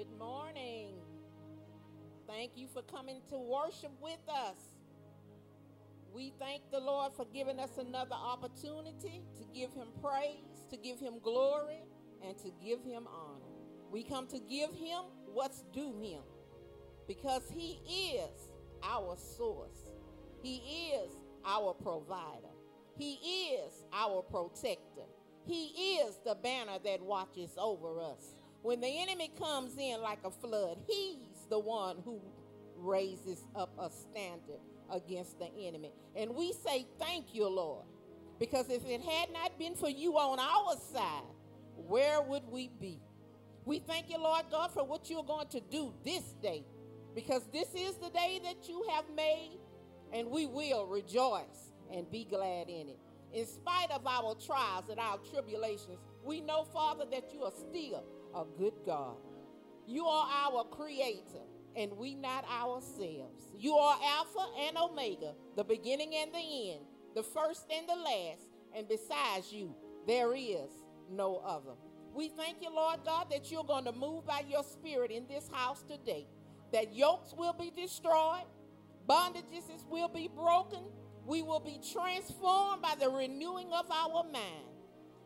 Good morning. Thank you for coming to worship with us. We thank the Lord for giving us another opportunity to give him praise, to give him glory, and to give him honor. We come to give him what's due him because he is our source. He is our provider. He is our protector. He is the banner that watches over us. When the enemy comes in like a flood, he's the one who raises up a standard against the enemy. And we say, Thank you, Lord. Because if it had not been for you on our side, where would we be? We thank you, Lord God, for what you're going to do this day. Because this is the day that you have made, and we will rejoice and be glad in it. In spite of our trials and our tribulations, we know, Father, that you are still a good God. You are our creator, and we not ourselves. You are Alpha and Omega, the beginning and the end, the first and the last, and besides you, there is no other. We thank you, Lord God, that you're going to move by your spirit in this house today, that yokes will be destroyed, bondages will be broken, we will be transformed by the renewing of our mind.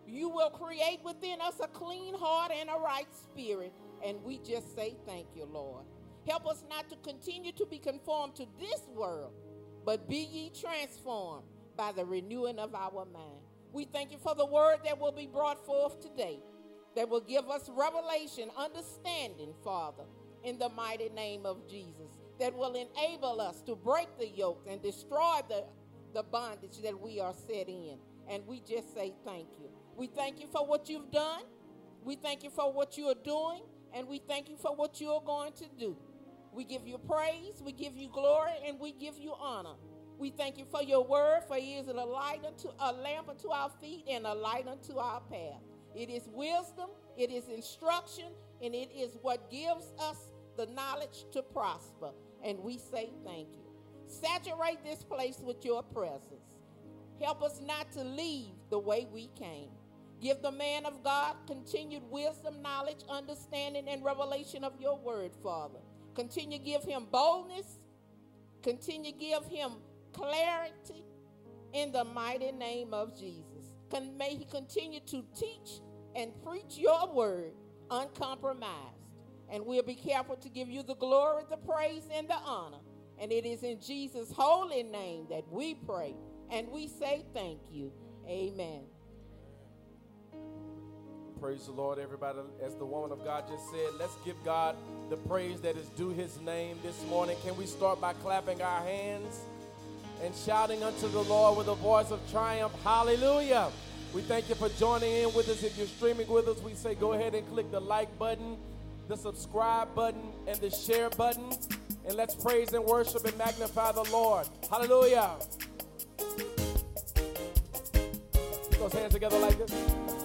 You will create within us a clean heart and a right spirit. And we just say thank you, Lord. Help us not to continue to be conformed to this world, but be ye transformed by the renewing of our mind. We thank you for the word that will be brought forth today, that will give us revelation, understanding, Father, in the mighty name of Jesus, that will enable us to break the yoke and destroy the, the bondage that we are set in. And we just say thank you. We thank you for what you've done. We thank you for what you are doing. And we thank you for what you are going to do. We give you praise, we give you glory, and we give you honor. We thank you for your word, for it is a light unto a lamp unto our feet and a light unto our path. It is wisdom, it is instruction, and it is what gives us the knowledge to prosper. And we say thank you. Saturate this place with your presence. Help us not to leave the way we came. Give the man of God continued wisdom, knowledge, understanding, and revelation of your word, Father. Continue give him boldness. Continue give him clarity in the mighty name of Jesus. May he continue to teach and preach your word uncompromised. And we'll be careful to give you the glory, the praise, and the honor. And it is in Jesus' holy name that we pray. And we say thank you. Amen. Praise the Lord, everybody. As the woman of God just said, let's give God the praise that is due his name this morning. Can we start by clapping our hands and shouting unto the Lord with a voice of triumph? Hallelujah. We thank you for joining in with us. If you're streaming with us, we say go ahead and click the like button, the subscribe button, and the share button. And let's praise and worship and magnify the Lord. Hallelujah. Put those hands together like this.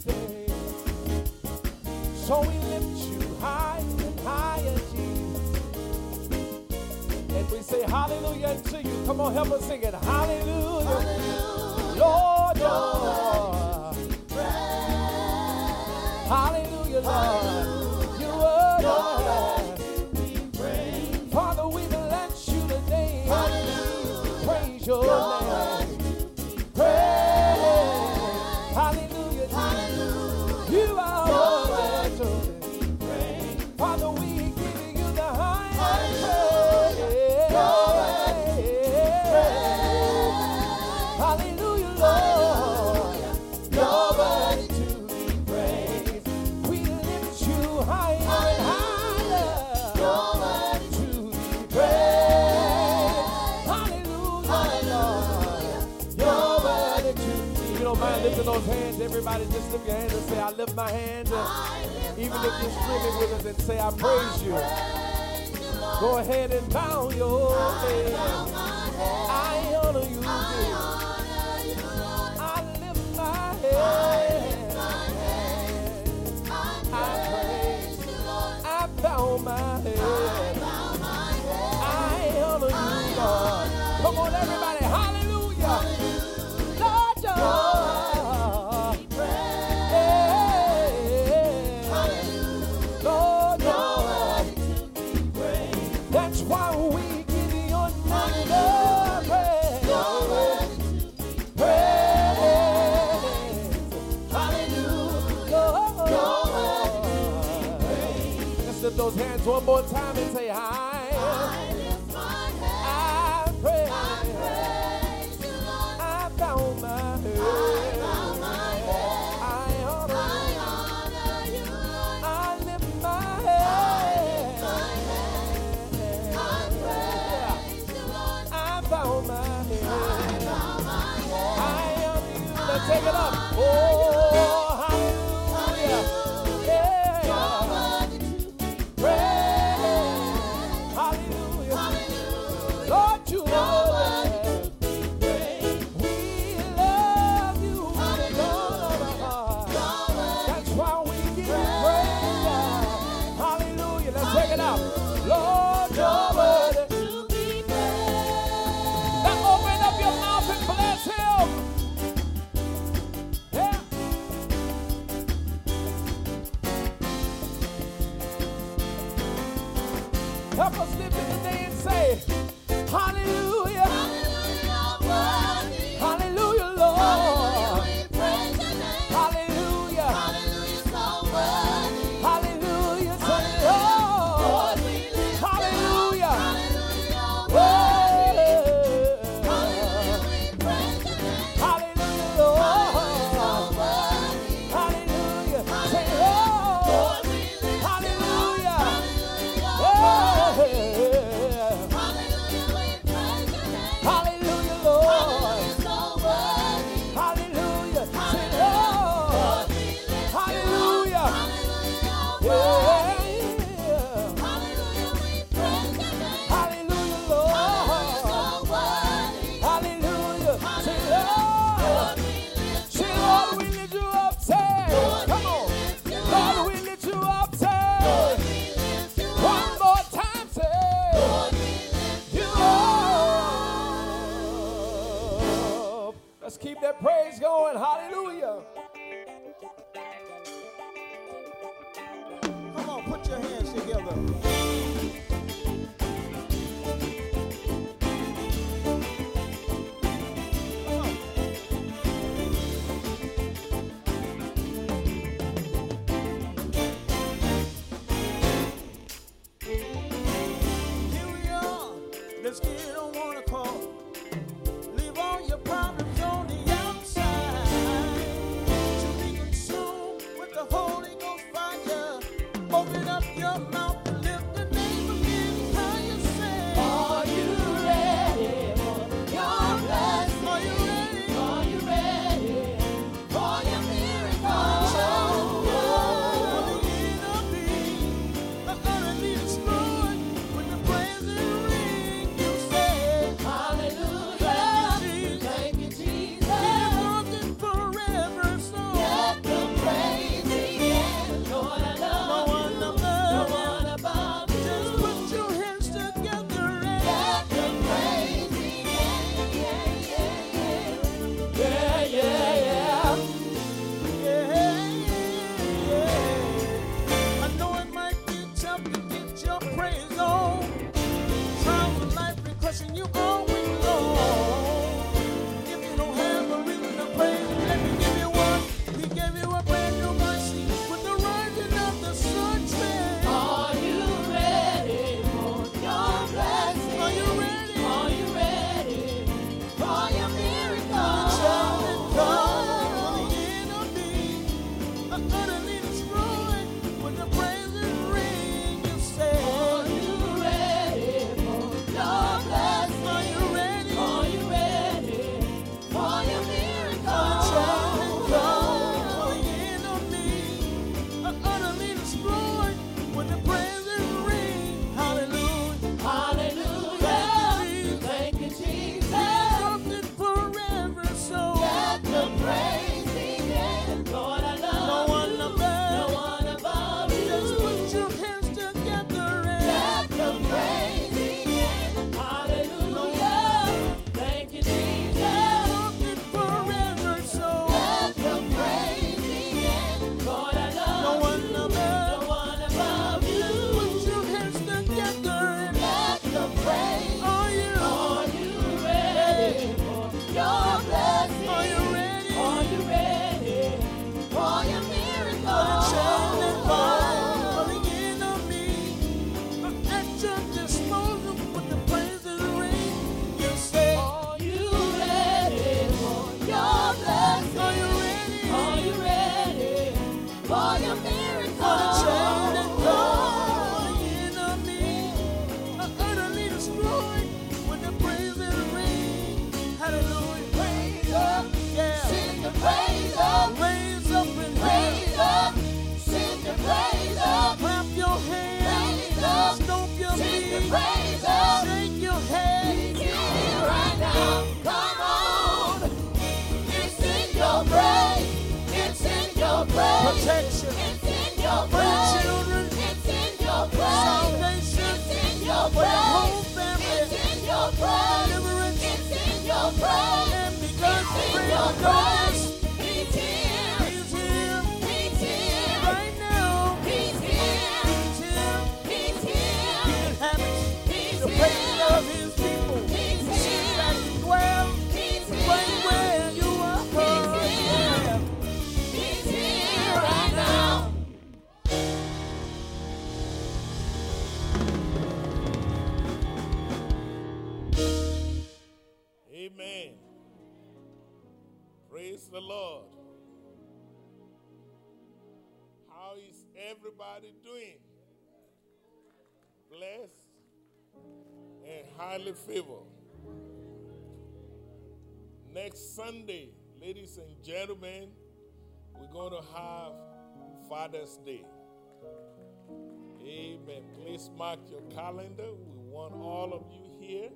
Today. So we lift you high and higher, Jesus. And we say hallelujah to you. Come on, help us sing it. Hallelujah. hallelujah. Lord, Lord. Hallelujah, Lord. Hallelujah. Everybody just lift your hands and say, I lift my hands. And even if you're screaming with us and say, I praise you. Go ahead and bow your head. I honor you. Doing? Blessed and highly favored. Next Sunday, ladies and gentlemen, we're going to have Father's Day. Amen. Please mark your calendar. We want all of you here.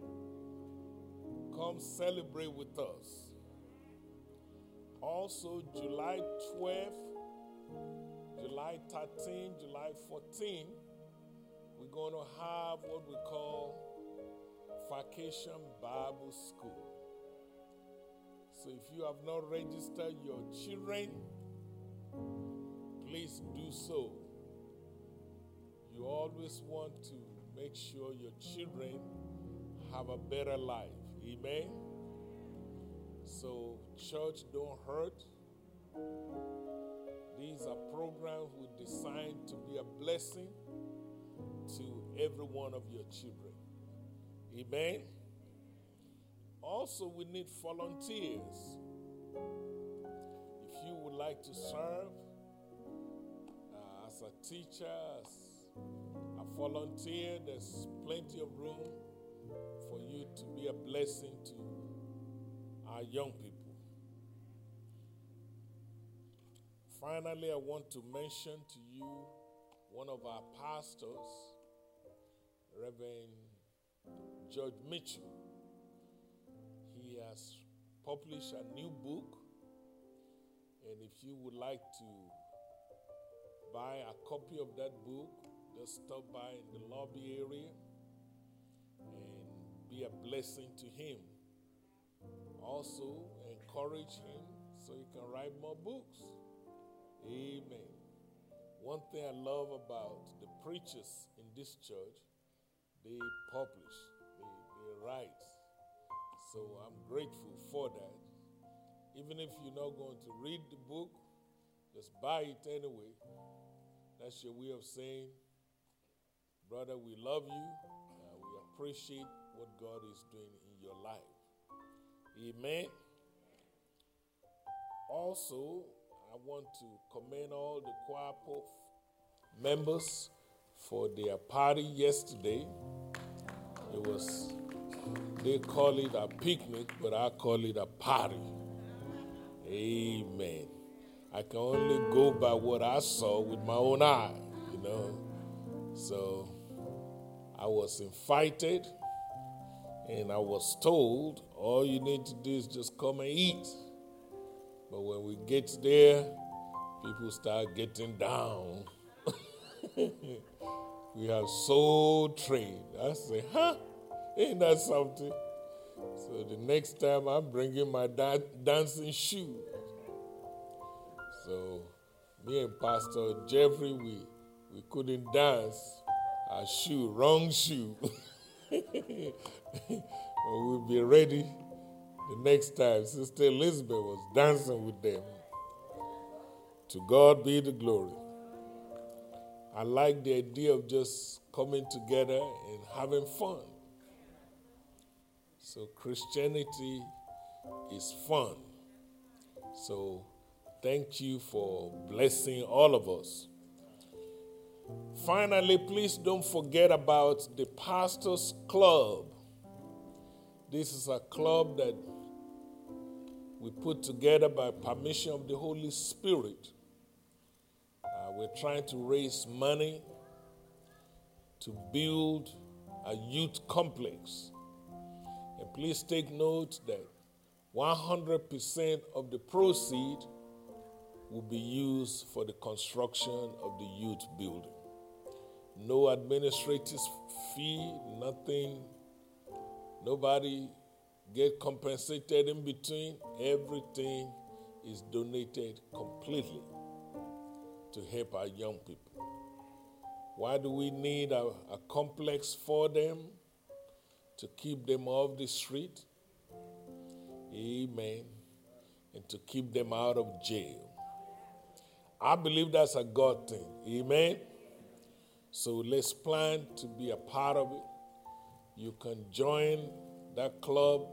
Come celebrate with us. Also, July 12th, July 13, July 14, we're going to have what we call Vacation Bible School. So if you have not registered your children, please do so. You always want to make sure your children have a better life. Amen. So church don't hurt. These are programs we designed to be a blessing to every one of your children. Amen. Also, we need volunteers. If you would like to serve uh, as a teacher, as a volunteer, there's plenty of room for you to be a blessing to our young people. Finally, I want to mention to you one of our pastors, Reverend George Mitchell. He has published a new book, and if you would like to buy a copy of that book, just stop by in the lobby area and be a blessing to him. Also, encourage him so he can write more books. Amen. One thing I love about the preachers in this church, they publish, they, they write. So I'm grateful for that. Even if you're not going to read the book, just buy it anyway. That's your way of saying, brother, we love you. We appreciate what God is doing in your life. Amen. Also, I want to commend all the choir members for their party yesterday. It was, they call it a picnic, but I call it a party. Amen. I can only go by what I saw with my own eye, you know. So I was invited and I was told all you need to do is just come and eat. But when we get there, people start getting down. we have soul train. I say, huh? Ain't that something? So the next time I'm bringing my da- dancing shoe. So me and Pastor Jeffrey, we, we couldn't dance. Our shoe, wrong shoe. we'll be ready the next time. Sister Elizabeth was dancing with them. To God be the glory. I like the idea of just coming together and having fun. So, Christianity is fun. So, thank you for blessing all of us. Finally, please don't forget about the Pastors Club. This is a club that we put together by permission of the Holy Spirit. Uh, we're trying to raise money to build a youth complex. And please take note that 100% of the proceed will be used for the construction of the youth building. No administrative fee, nothing, nobody get compensated in between. Everything is donated completely to help our young people. Why do we need a, a complex for them? To keep them off the street. Amen. And to keep them out of jail. I believe that's a God thing. Amen. So let's plan to be a part of it. You can join that club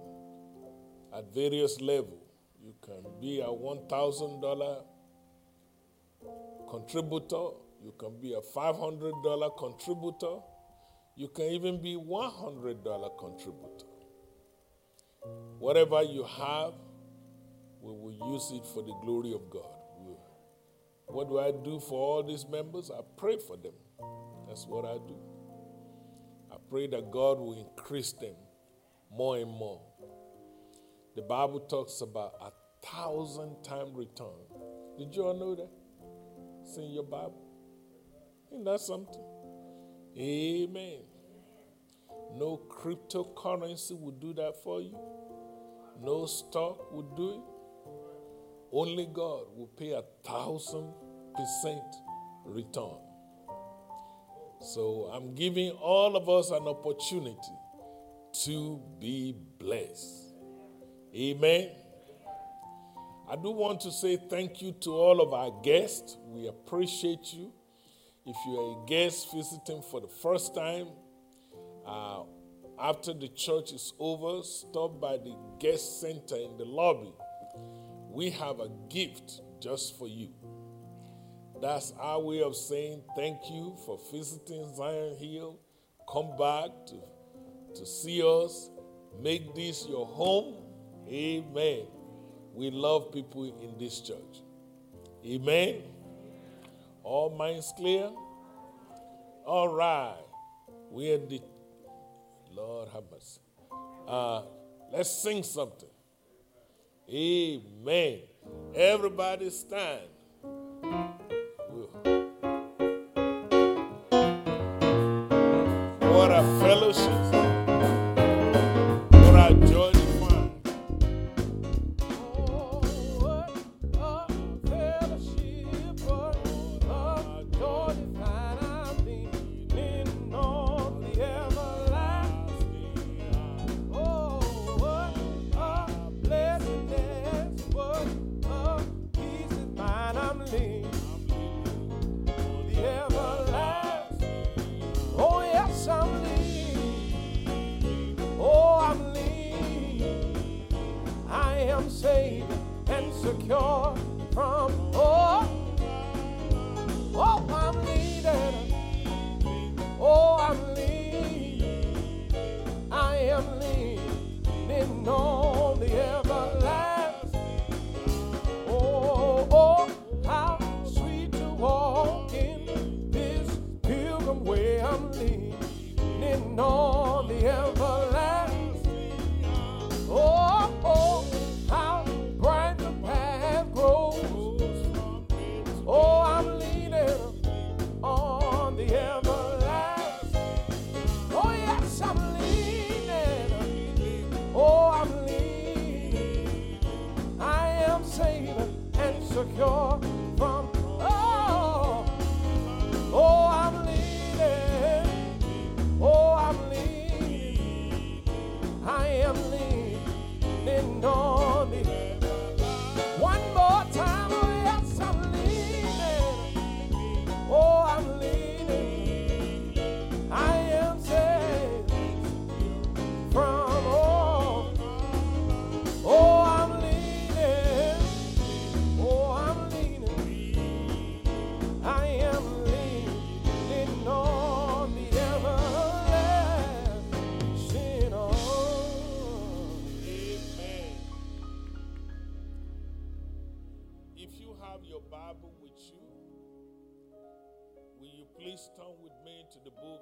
at various levels. You can be a $1,000 contributor. You can be a $500 contributor. You can even be $100 contributor. Whatever you have, we will use it for the glory of God. What do I do for all these members? I pray for them. That's what I do. I pray that God will increase them more and more. The Bible talks about a thousand time return. Did you all know that? It's in your Bible. Isn't that something? Amen. No cryptocurrency will do that for you. No stock will do it. Only God will pay a thousand percent return. So I'm giving all of us an opportunity to be blessed. Amen. I do want to say thank you to all of our guests. We appreciate you. If you're a guest visiting for the first time, uh, after the church is over, stop by the guest center in the lobby. We have a gift just for you. That's our way of saying thank you for visiting Zion Hill. Come back to, to see us. Make this your home. Amen. We love people in this church. Amen. All minds clear? All right. We're the Lord have mercy. Uh, let's sing something. Amen. Everybody stand. What a fellowship.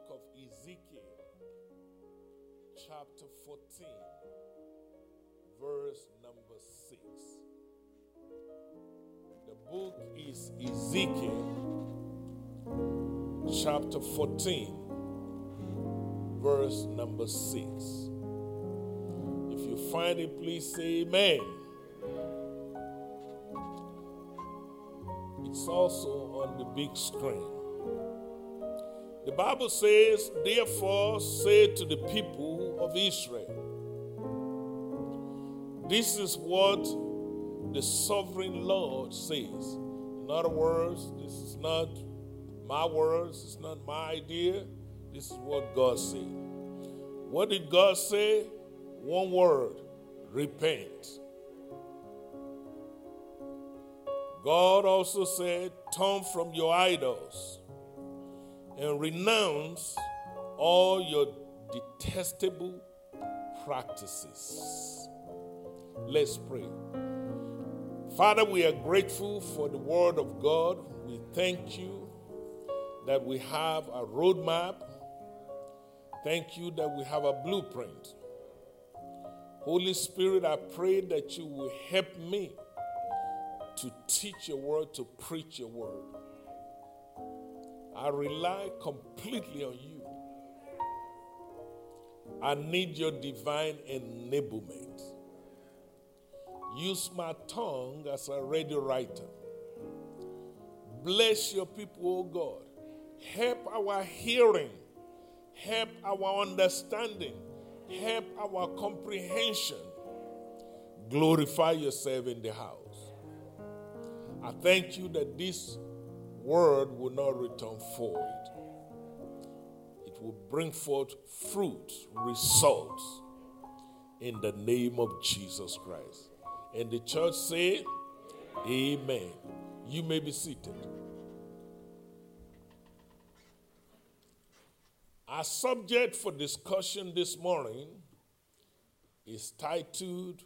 Book of Ezekiel, chapter 14, verse number 6. The book is Ezekiel, chapter 14, verse number 6. If you find it, please say amen. It's also on the big screen. The Bible says, Therefore, say to the people of Israel, This is what the sovereign Lord says. In other words, this is not my words, it's not my idea. This is what God said. What did God say? One word repent. God also said, Turn from your idols and renounce all your detestable practices. Let's pray. Father, we are grateful for the Word of God. We thank you that we have a roadmap. Thank you that we have a blueprint. Holy Spirit, I pray that you will help me to teach your word, to preach your word. I rely completely on you. I need your divine enablement. Use my tongue as a radio writer. Bless your people, O God. Help our hearing. Help our understanding. Help our comprehension. Glorify yourself in the house. I thank you that this word will not return void. It will bring forth fruit, results in the name of Jesus Christ. And the church say, Amen. You may be seated. Our subject for discussion this morning is titled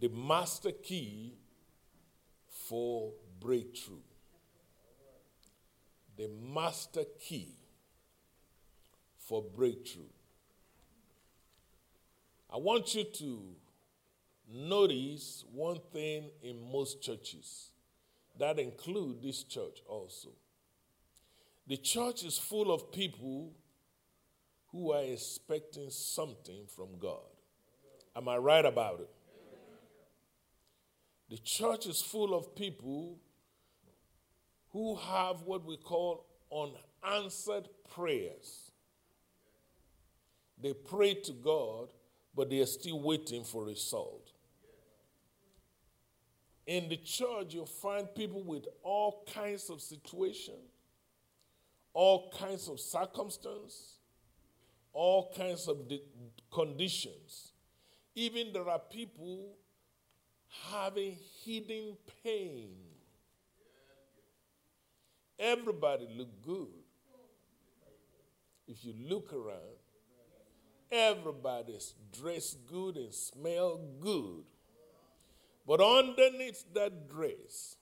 The Master Key for Breakthrough. The Master Key for Breakthrough. I want you to notice one thing in most churches that include this church also. The church is full of people who are expecting something from God. Am I right about it? The church is full of people who have what we call unanswered prayers. They pray to God, but they are still waiting for a result. In the church, you'll find people with all kinds of situations, all kinds of circumstances, all kinds of conditions. Even there are people having hidden pain. Everybody look good. If you look around, everybody's dressed good and smell good. But underneath that dress,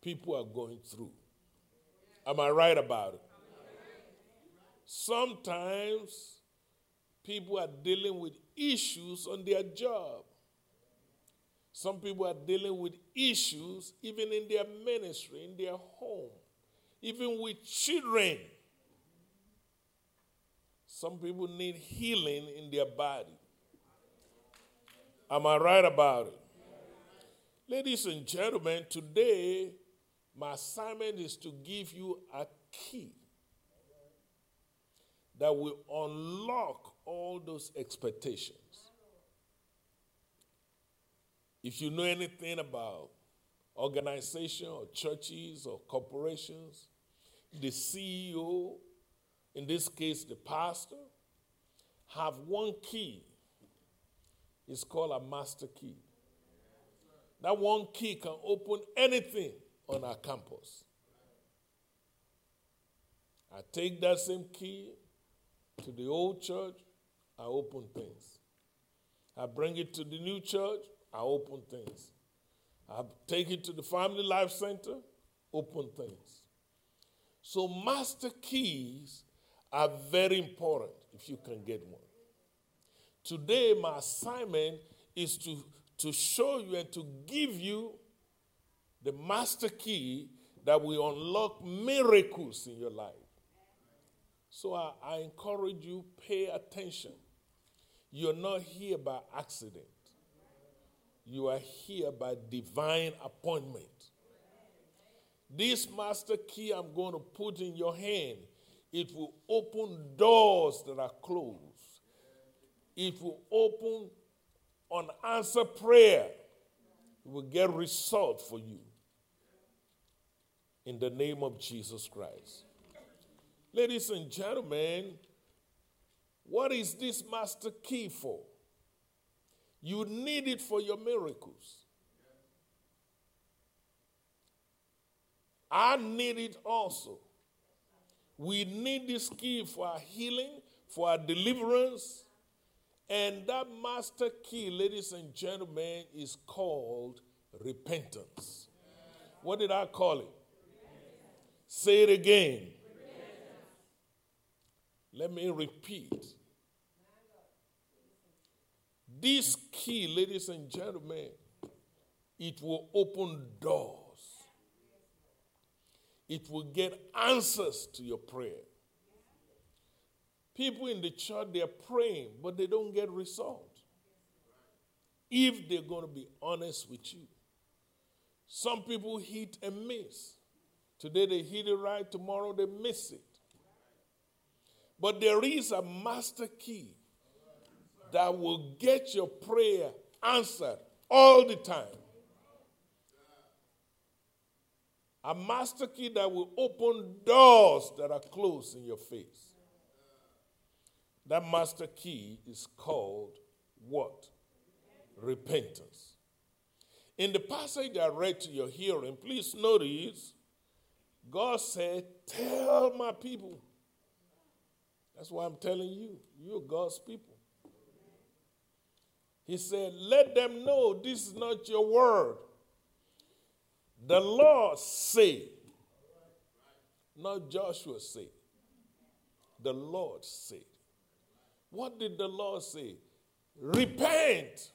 people are going through. Am I right about it? Sometimes people are dealing with issues on their job. Some people are dealing with issues even in their ministry, in their home, even with children. Some people need healing in their body. Am I right about it? Ladies and gentlemen, today my assignment is to give you a key that will unlock all those expectations. If you know anything about organization or churches or corporations, the CEO, in this case the pastor, have one key. It's called a master key. That one key can open anything on our campus. I take that same key to the old church, I open things. I bring it to the new church, I open things. I take it to the Family Life Center, open things. So, master keys are very important if you can get one. Today, my assignment is to, to show you and to give you the master key that will unlock miracles in your life. So I, I encourage you, pay attention. You're not here by accident. You are here by divine appointment. This master key I'm going to put in your hand, it will open doors that are closed. It will open unanswered prayer. It will get result for you. In the name of Jesus Christ. Ladies and gentlemen, what is this master key for? You need it for your miracles. I need it also. We need this key for our healing, for our deliverance. And that master key, ladies and gentlemen, is called repentance. What did I call it? Say it again. Let me repeat this key, ladies and gentlemen, it will open doors. It will get answers to your prayer. People in the church, they're praying, but they don't get results. If they're going to be honest with you. Some people hit and miss. Today they hit it right, tomorrow they miss it. But there is a master key that will get your prayer answered all the time. A master key that will open doors that are closed in your face. That master key is called what? Repentance. In the passage I read to your hearing, please notice God said, Tell my people. That's why I'm telling you, you're God's people. He said, Let them know this is not your word. The Lord said, not Joshua said. The Lord said. What did the Lord say? Repent.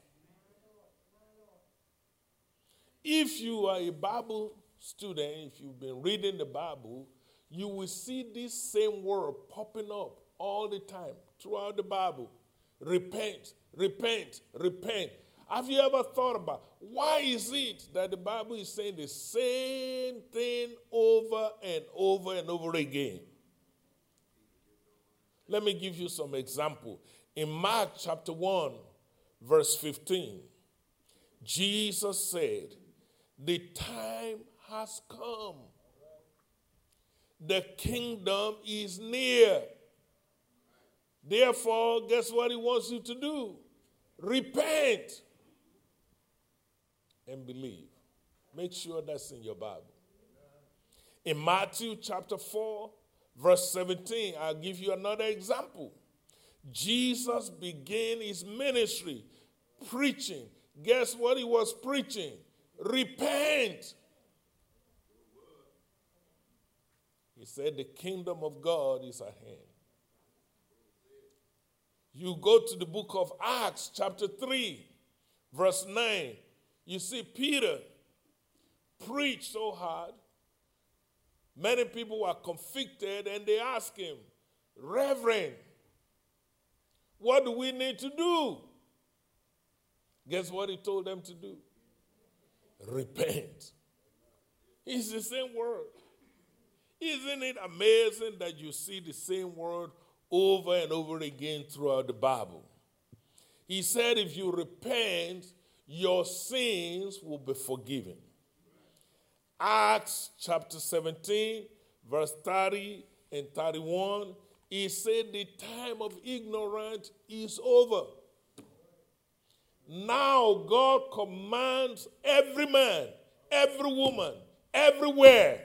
If you are a Bible student, if you've been reading the Bible, you will see this same word popping up all the time throughout the Bible. Repent, repent, repent. Have you ever thought about why is it that the Bible is saying the same thing over and over and over again? Let me give you some example. In Mark chapter 1, verse 15, Jesus said, The time has come. The kingdom is near. Therefore, guess what he wants you to do? Repent and believe. Make sure that's in your Bible. In Matthew chapter 4, verse 17, I'll give you another example. Jesus began his ministry preaching. Guess what he was preaching? Repent. He said, The kingdom of God is at hand. You go to the book of Acts, chapter 3, verse 9. You see, Peter preached so hard. Many people were convicted and they asked him, Reverend, what do we need to do? Guess what he told them to do? Repent. It's the same word. Isn't it amazing that you see the same word over and over again throughout the Bible? He said, if you repent, your sins will be forgiven. Acts chapter 17, verse 30 and 31, he said, The time of ignorance is over. Now God commands every man, every woman, everywhere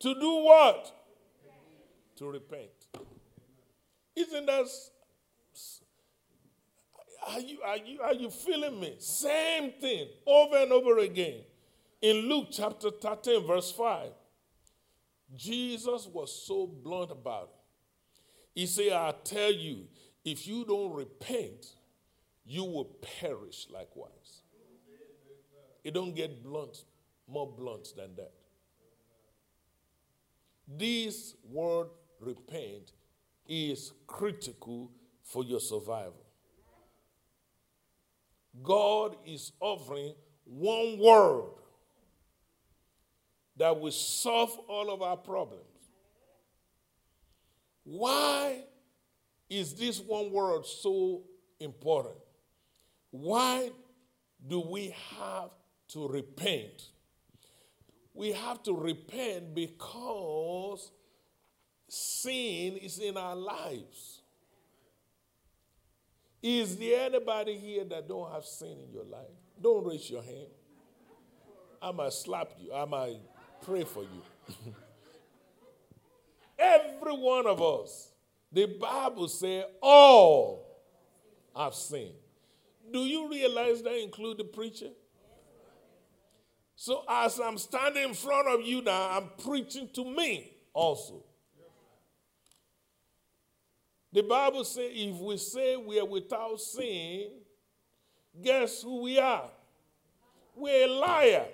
to do what? To repent. Isn't that are you, are, you, are you feeling me? Same thing over and over again. In Luke chapter 13, verse 5, Jesus was so blunt about it. He said, I tell you, if you don't repent, you will perish likewise. It don't get blunt, more blunt than that. This word repent is critical for your survival. God is offering one word that will solve all of our problems. Why is this one word so important? Why do we have to repent? We have to repent because sin is in our lives. Is there anybody here that don't have sin in your life? Don't raise your hand. I might slap you. I might pray for you. Every one of us, the Bible says, all have sinned. Do you realize that include the preacher? So as I'm standing in front of you now, I'm preaching to me also. The Bible says if we say we are without sin, guess who we are? We're a liar.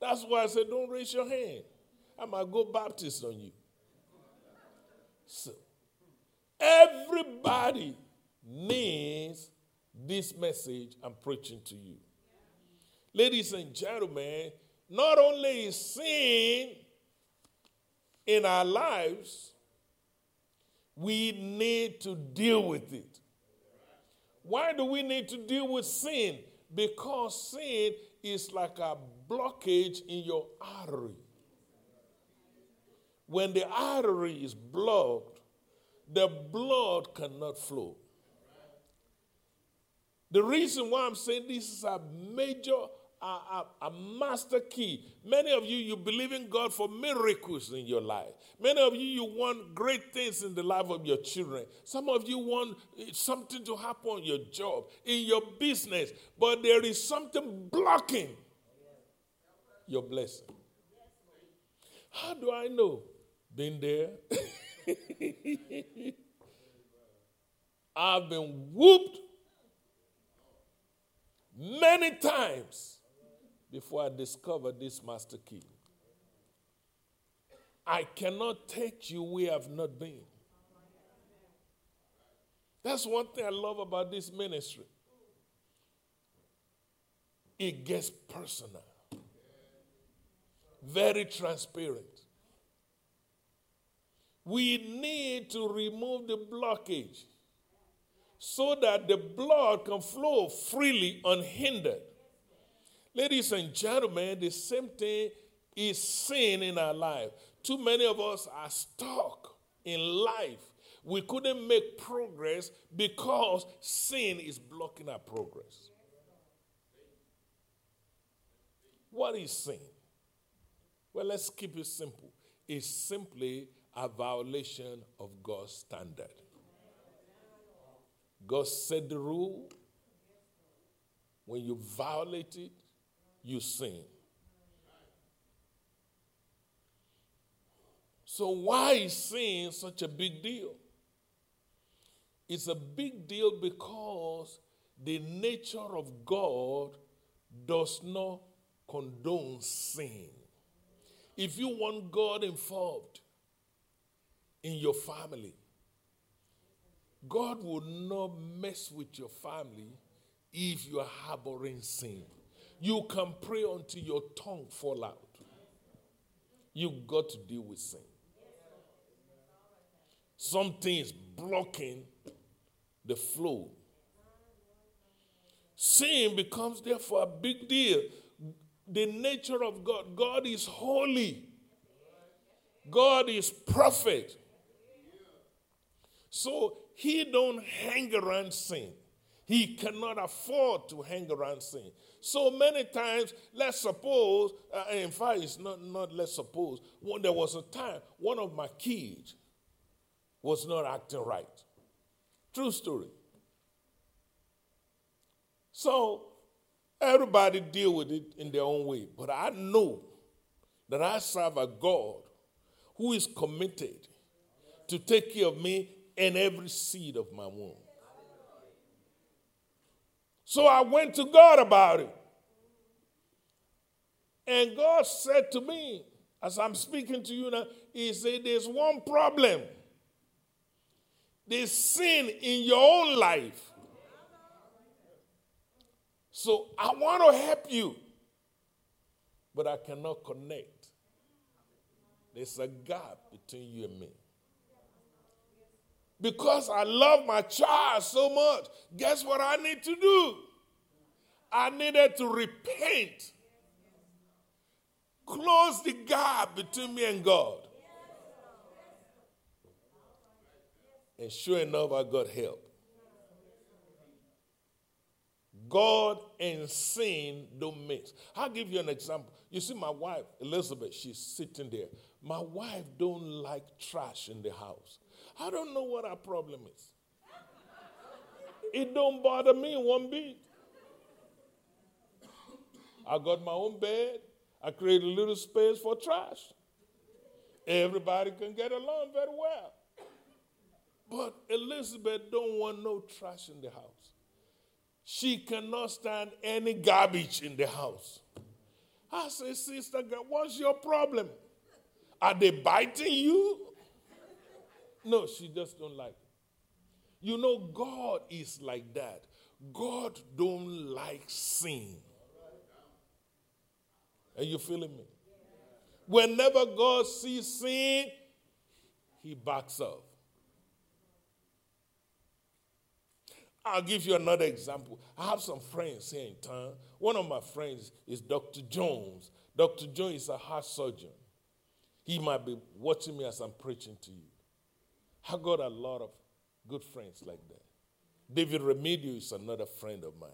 That's why I said, don't raise your hand. I might go Baptist on you. So, everybody needs this message I'm preaching to you. Ladies and gentlemen, not only is sin in our lives, we need to deal with it. Why do we need to deal with sin? Because sin is like a blockage in your artery. When the artery is blocked, the blood cannot flow. The reason why I'm saying this is a major a, a, a, master key. Many of you, you believe in God for miracles in your life. Many of you, you want great things in the life of your children. Some of you want eh, something to happen on your job, in your business, but there is something blocking your blessing. How do I know? Been there. I've been whooped many times before I discovered this master key. I cannot take you where I've not been. That's one thing I love about this ministry. It gets personal, very transparent. We need to remove the blockage so that the blood can flow freely unhindered. Ladies and gentlemen, the same thing is sin in our life. Too many of us are stuck in life. We couldn't make progress because sin is blocking our progress. What is sin? Well, let's keep it simple. It's simply a violation of God's standard. God set the rule. When you violate it, you sin. So, why is sin such a big deal? It's a big deal because the nature of God does not condone sin. If you want God involved in your family, God will not mess with your family if you are harboring sin. You can pray until your tongue fall out. You got to deal with sin. Something is blocking the flow. Sin becomes therefore a big deal. The nature of God, God is holy. God is perfect. So he don't hang around sin. He cannot afford to hang around sin. So many times, let's suppose, uh, in fact, it's not, not let's suppose, when there was a time one of my kids was not acting right. True story. So everybody deal with it in their own way. But I know that I serve a God who is committed to take care of me and every seed of my womb. So I went to God about it. And God said to me, as I'm speaking to you now, He said, There's one problem. There's sin in your own life. So I want to help you, but I cannot connect. There's a gap between you and me. Because I love my child so much, guess what I need to do? I needed to repent. Close the gap between me and God. And sure enough, I got help. God and sin don't mix. I'll give you an example. You see, my wife, Elizabeth, she's sitting there. My wife don't like trash in the house. I don't know what our problem is. It don't bother me one bit. I got my own bed. I create a little space for trash. Everybody can get along very well. But Elizabeth don't want no trash in the house. She cannot stand any garbage in the house. I say, sister, what's your problem? Are they biting you? No, she just don't like it. You know, God is like that. God don't like sin. Are you feeling me? Whenever God sees sin, he backs up. I'll give you another example. I have some friends here in town. One of my friends is Dr. Jones. Dr. Jones is a heart surgeon. He might be watching me as I'm preaching to you. I got a lot of good friends like that. David Remedio is another friend of mine.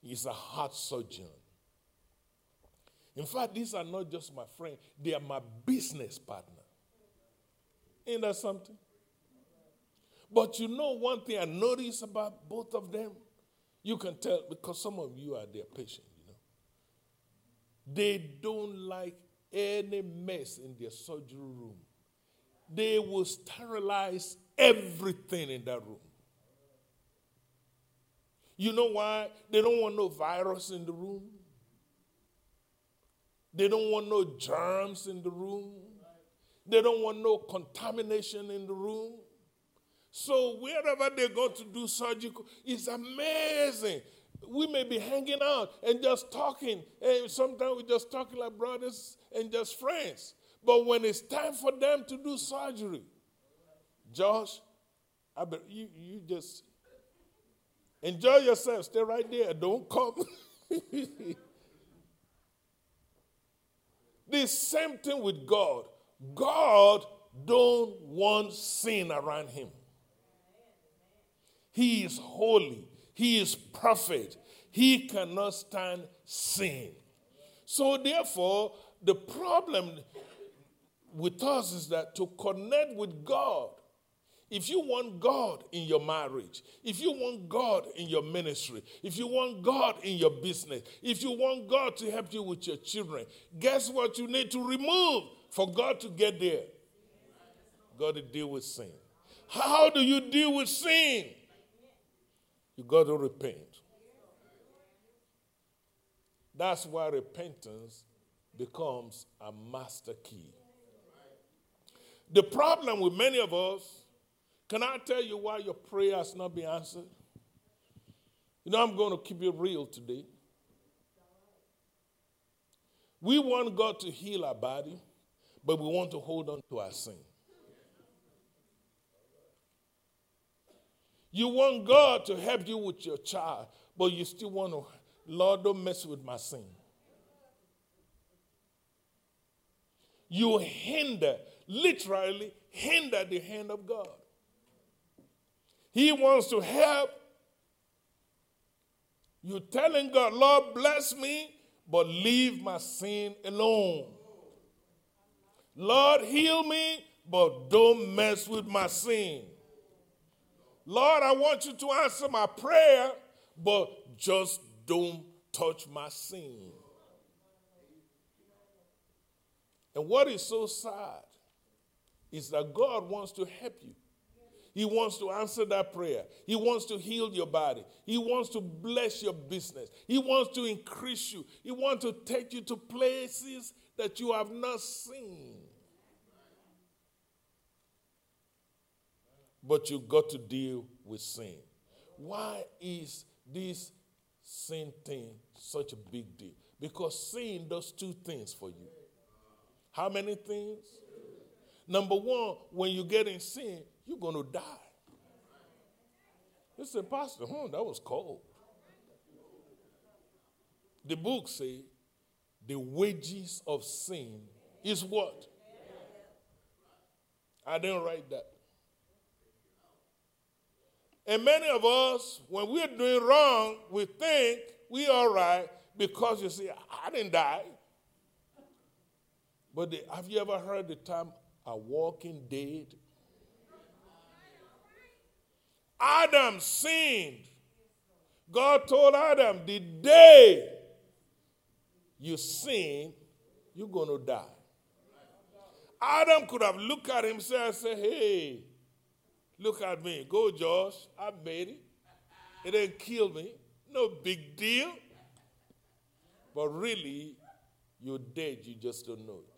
He's a heart surgeon. In fact, these are not just my friends, they are my business partner. Ain't that something? But you know one thing I notice about both of them? You can tell because some of you are their patient, you know. They don't like any mess in their surgery room. They will sterilize everything in that room. You know why? They don't want no virus in the room. They don't want no germs in the room. They don't want no contamination in the room. So wherever they go to do surgical, it's amazing. We may be hanging out and just talking, and sometimes we're just talking like brothers and just friends. But when it's time for them to do surgery, Josh, I bet you, you just enjoy yourself. Stay right there. Don't come. the same thing with God. God don't want sin around him. He is holy. He is perfect. He cannot stand sin. So, therefore, the problem with us is that to connect with God, if you want God in your marriage, if you want God in your ministry, if you want God in your business, if you want God to help you with your children, guess what you need to remove for God to get there? Got to deal with sin. How do you deal with sin? You got to repent. That's why repentance becomes a master key. The problem with many of us, can I tell you why your prayer has not been answered? You know, I'm going to keep it real today. We want God to heal our body, but we want to hold on to our sin. You want God to help you with your child, but you still want to, Lord, don't mess with my sin. You hinder, literally hinder the hand of God. He wants to help. You're telling God, Lord, bless me, but leave my sin alone. Lord, heal me, but don't mess with my sin. Lord, I want you to answer my prayer, but just don't touch my sin. And what is so sad is that God wants to help you. He wants to answer that prayer. He wants to heal your body. He wants to bless your business. He wants to increase you. He wants to take you to places that you have not seen. but you've got to deal with sin. Why is this sin thing such a big deal? Because sin does two things for you. How many things? Number one, when you get in sin, you're going to die. Say, Pastor, hmm, that was cold. The book say the wages of sin is what? I didn't write that. And many of us, when we're doing wrong, we think we all right because you see, I didn't die. But the, have you ever heard the term a walking dead? Adam sinned. God told Adam, the day you sin, you're going to die. Adam could have looked at himself and said, Hey, look at me. Go, Josh. I made it. It didn't kill me. No big deal. But really, you're dead. You just don't know it.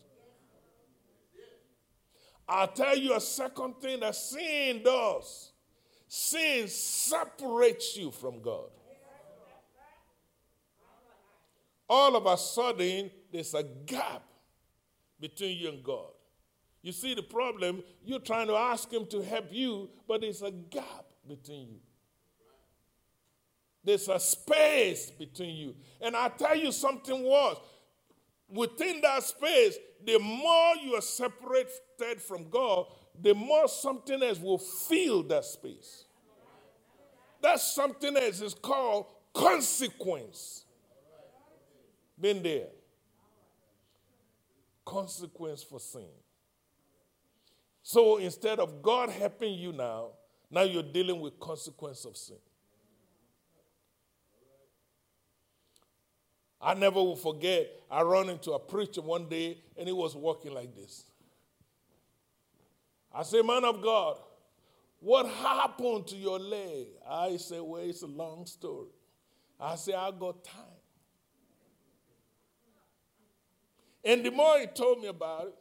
I'll tell you a second thing that sin does sin separates you from God. All of a sudden, there's a gap between you and God. You see the problem, you're trying to ask Him to help you, but there's a gap between you. There's a space between you. And I tell you something worse. Within that space, the more you are separated from God, the more something else will fill that space. That something else is called consequence. Been there. Consequence for sin. So instead of God helping you now, now you're dealing with consequence of sin. I never will forget, I run into a preacher one day and he was walking like this. I say, Man of God, what happened to your leg? I say, Well, it's a long story. I say, I got time. And the more he told me about it,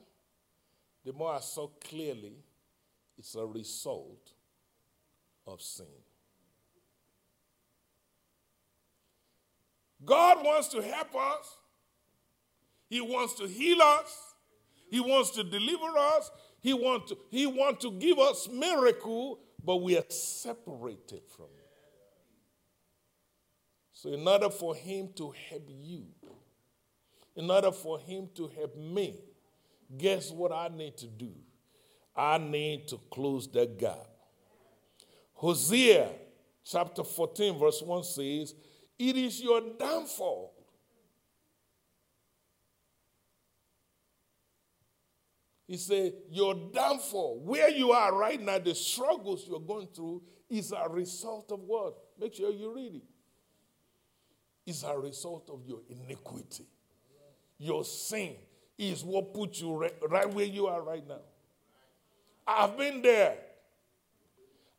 the more I saw clearly it's a result of sin. God wants to help us. He wants to heal us. He wants to deliver us. He wants to, he wants to give us miracle, but we are separated from him. So in order for him to help you, in order for him to help me, guess what I need to do? I need to close that gap. Hosea chapter 14, verse 1 says, It is your downfall. He said, Your downfall, where you are right now, the struggles you're going through, is a result of what? Make sure you read it. It's a result of your iniquity, your sin is what puts you right, right where you are right now. I've been there.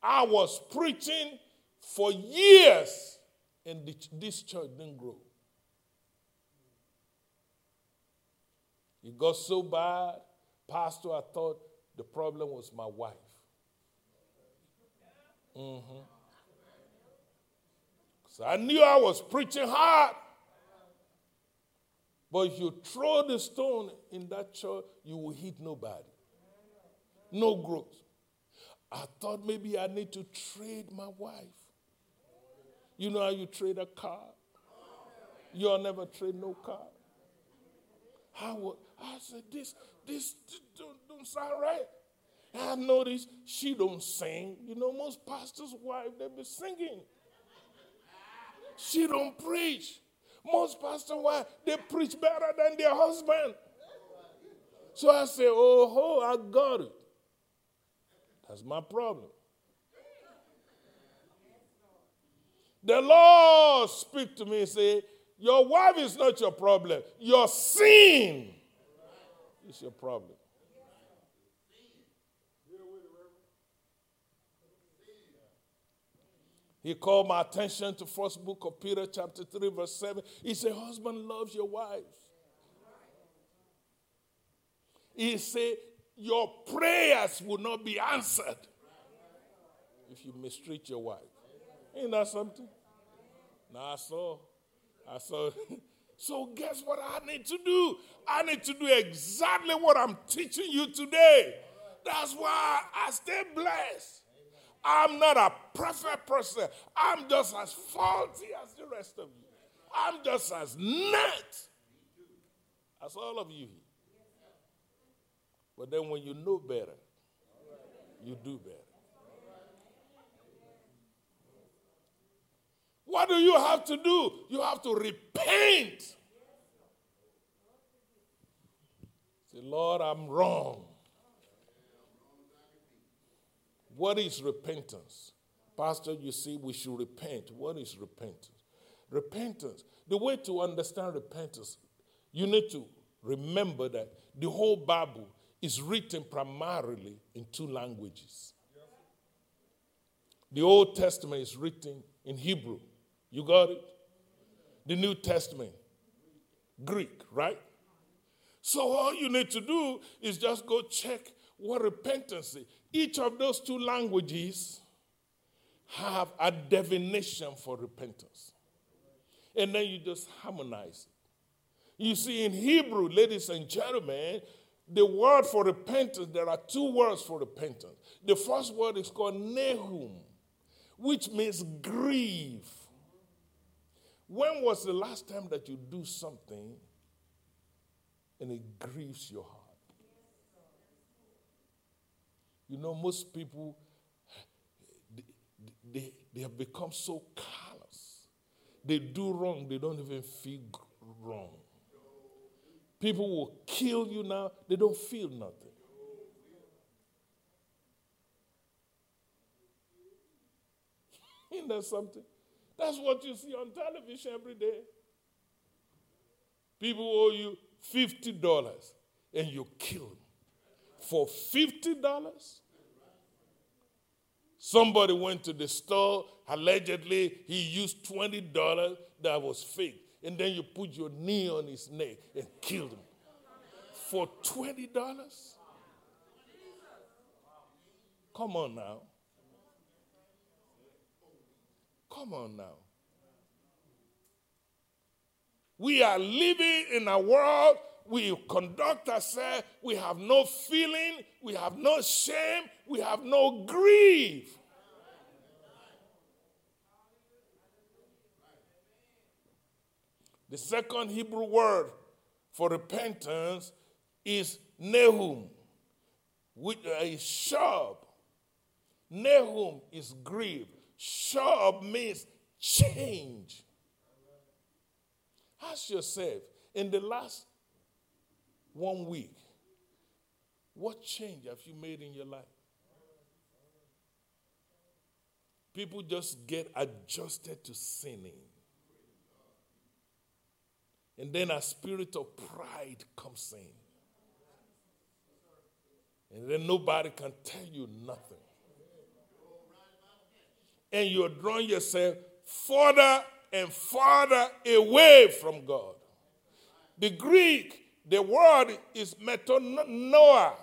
I was preaching for years, and this church didn't grow. It got so bad, Pastor, I thought the problem was my wife. Mm-hmm. So I knew I was preaching hard. But if you throw the stone in that church, you will hit nobody. No growth. I thought maybe I need to trade my wife. You know how you trade a car? You'll never trade no car. I, would, I said, this, this, this don't, don't sound right. I noticed she don't sing. You know, most pastors' wives, they be singing. She don't preach. Most pastor wives, they preach better than their husband. So I say, oh, ho, I got it. That's my problem. The Lord speak to me and say, your wife is not your problem. Your sin is your problem. He called my attention to first book of Peter, chapter 3, verse 7. He said, Husband loves your wife. He said, Your prayers will not be answered if you mistreat your wife. Ain't that something? Now I saw. I saw. so guess what I need to do? I need to do exactly what I'm teaching you today. That's why I stay blessed. I'm not a perfect person. I'm just as faulty as the rest of you. I'm just as net as all of you. But then when you know better, you do better. What do you have to do? You have to repent. Say, Lord, I'm wrong. What is repentance? Pastor, you see, we should repent. What is repentance? Repentance. The way to understand repentance, you need to remember that the whole Bible is written primarily in two languages. The Old Testament is written in Hebrew. You got it? The New Testament, Greek, right? So all you need to do is just go check what repentance is. Each of those two languages have a definition for repentance. And then you just harmonize it. You see, in Hebrew, ladies and gentlemen, the word for repentance, there are two words for repentance. The first word is called nehum, which means grieve. When was the last time that you do something and it grieves your heart? You know, most people, they, they, they have become so callous. They do wrong, they don't even feel wrong. People will kill you now, they don't feel nothing. Isn't that something? That's what you see on television every day. People owe you $50 and you kill them. For $50? Somebody went to the store, allegedly, he used $20 that was fake. And then you put your knee on his neck and killed him. For $20? Come on now. Come on now. We are living in a world we conduct ourselves, we have no feeling, we have no shame, we have no grief. The second Hebrew word for repentance is nehum, which uh, is shab. Nehum is grief. Shab means change. Ask yourself, in the last one week, what change have you made in your life? People just get adjusted to sinning. And then a spirit of pride comes in. And then nobody can tell you nothing. And you're drawing yourself further and farther away from God. The Greek the word is metanoia.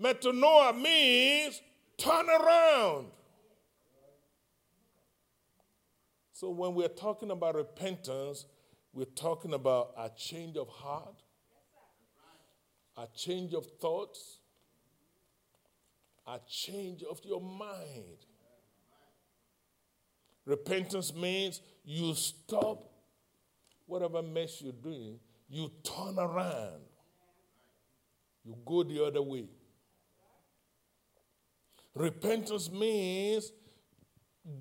Metanoia means turn around. So when we're talking about repentance, we're talking about a change of heart, a change of thoughts, a change of your mind. Repentance means you stop whatever mess you're doing you turn around, you go the other way. Repentance means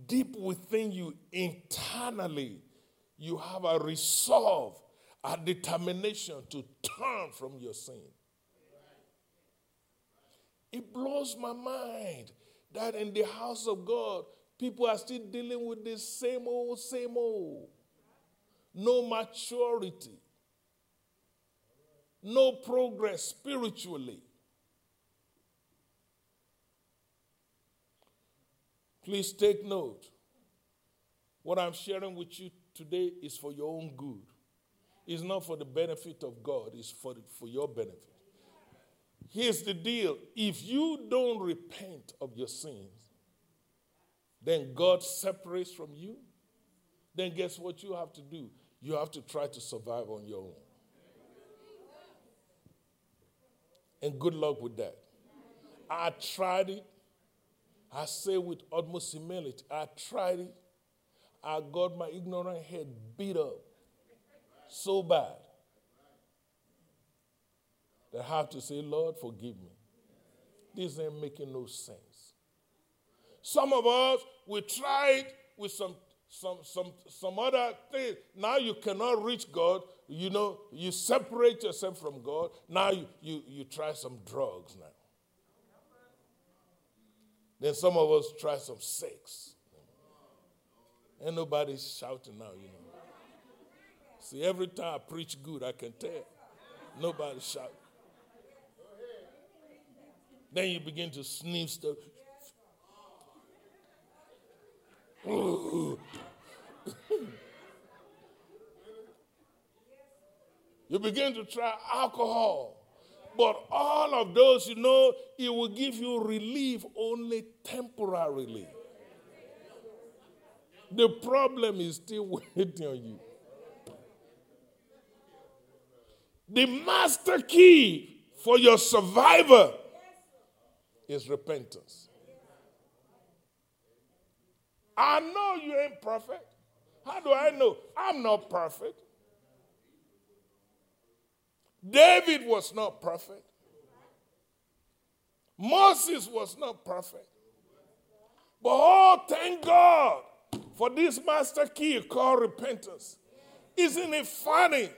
deep within you, internally, you have a resolve, a determination to turn from your sin. It blows my mind that in the house of God, people are still dealing with the same old, same old. No maturity no progress spiritually. Please take note. What I'm sharing with you today is for your own good. It's not for the benefit of God, it's for, for your benefit. Here's the deal if you don't repent of your sins, then God separates from you. Then guess what you have to do? You have to try to survive on your own. And good luck with that. I tried it. I say with utmost humility, I tried it. I got my ignorant head beat up so bad that I have to say, Lord, forgive me. This ain't making no sense. Some of us, we tried with some some, some, some other thing. Now you cannot reach God. You know, you separate yourself from God. Now you, you, you try some drugs now. Then some of us try some sex. Ain't nobody shouting now, you know. See, every time I preach good, I can tell. Nobody shouting. Then you begin to sniff stuff. you begin to try alcohol. But all of those, you know, it will give you relief only temporarily. The problem is still waiting on you. The master key for your survivor is repentance. I know you ain't perfect. How do I know? I'm not perfect. David was not perfect. Moses was not perfect. But oh, thank God for this master key called repentance. Isn't it funny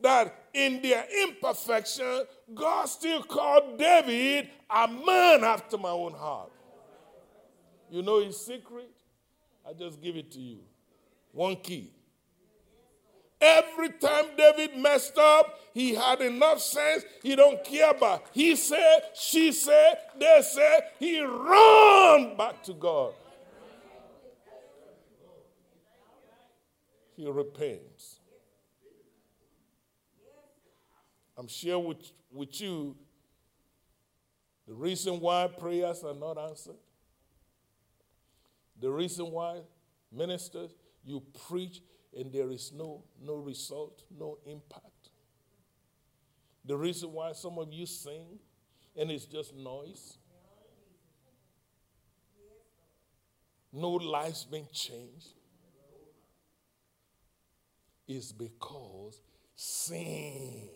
that in their imperfection, God still called David a man after my own heart? You know his secret? I just give it to you. One key. Every time David messed up, he had enough sense. He don't care about. He said, she said, they said. He run back to God. He repents. I'm sure with, with you the reason why prayers are not answered the reason why, ministers, you preach and there is no, no result, no impact. The reason why some of you sing and it's just noise. No lives being changed is because sin.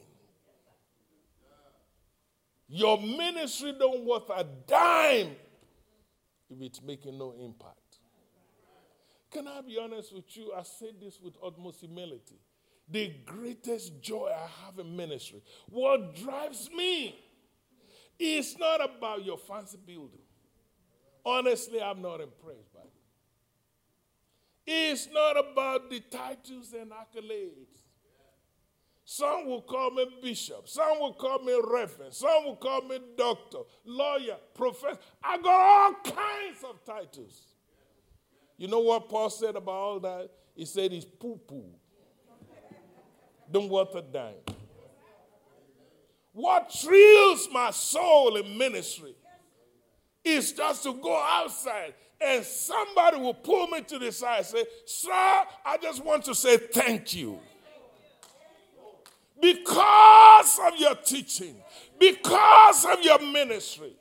Your ministry don't worth a dime if it's making no impact. Can I be honest with you? I say this with utmost humility. The greatest joy I have in ministry, what drives me, is not about your fancy building. Honestly, I'm not impressed by it. It's not about the titles and accolades. Some will call me bishop. Some will call me reverend. Some will call me doctor, lawyer, professor. I got all kinds of titles. You know what Paul said about all that? He said he's poo poo. Don't worth a dime. What thrills my soul in ministry is just to go outside and somebody will pull me to the side and say, Sir, I just want to say thank you. Because of your teaching, because of your ministry.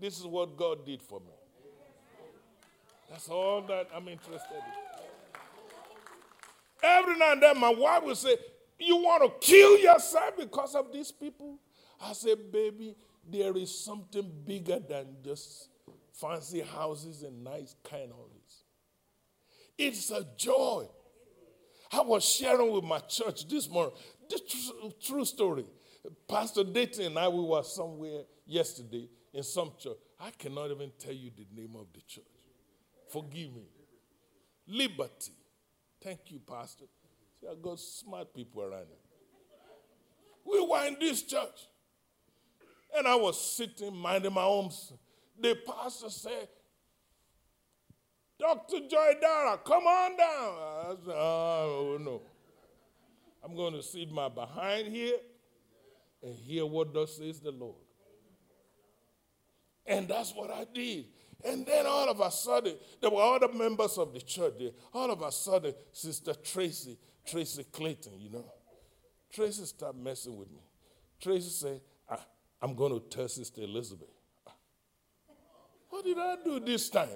This is what God did for me. That's all that I'm interested in. Every now and then, my wife will say, You want to kill yourself because of these people? I say, Baby, there is something bigger than just fancy houses and nice kind houses. It's a joy. I was sharing with my church this morning. This true, true story. Pastor Dayton and I, we were somewhere yesterday in some church. I cannot even tell you the name of the church. Forgive me. Liberty. Thank you, Pastor. See, I got smart people around me. We were in this church. And I was sitting, minding my own. The pastor said, Dr. Joy Dara, come on down. I said, oh, no. I'm going to sit my behind here and hear what thus says the Lord. And that's what I did. And then all of a sudden, there were other members of the church there. All of a sudden, Sister Tracy, Tracy Clayton, you know, Tracy started messing with me. Tracy said, I'm going to tell Sister Elizabeth. What did I do this time?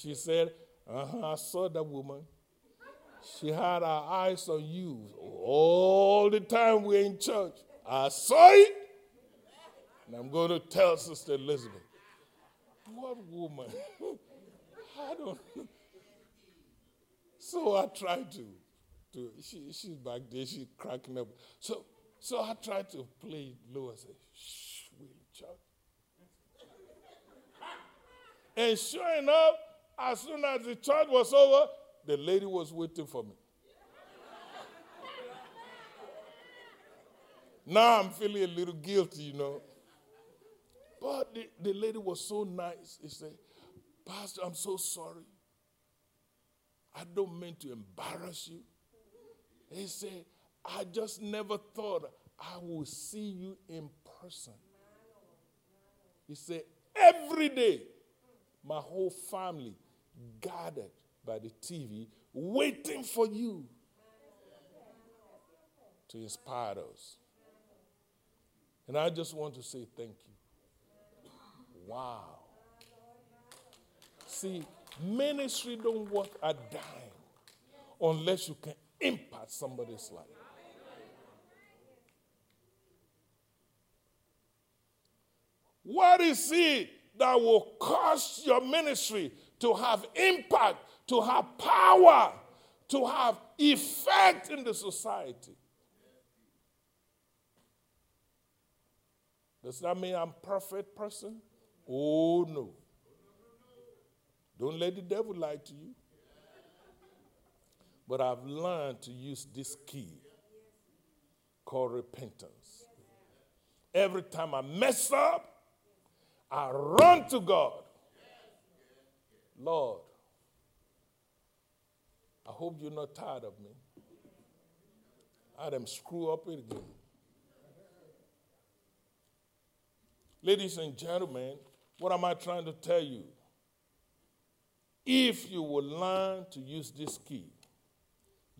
She said, uh-huh, I saw that woman. She had her eyes on you all the time we're in church. I saw it. And I'm going to tell Sister Elizabeth, what woman? I don't. So I tried to, to she, she's back there, she's cracking up. So, so I tried to play low and say, shh, Willie Chuck. and sure enough, as soon as the church was over, the lady was waiting for me. now I'm feeling a little guilty, you know. But the, the lady was so nice. He said, Pastor, I'm so sorry. I don't mean to embarrass you. He said, I just never thought I would see you in person. He said, every day, my whole family gathered by the TV waiting for you to inspire us. And I just want to say thank you. Wow. See, ministry don't worth a dime unless you can impact somebody's life. What is it that will cause your ministry to have impact, to have power, to have effect in the society? Does that mean I'm perfect person? Oh no. Don't let the devil lie to you. But I've learned to use this key called repentance. Every time I mess up, I run to God. Lord, I hope you're not tired of me. I them screw up it again. Ladies and gentlemen, what am I trying to tell you? If you will learn to use this key,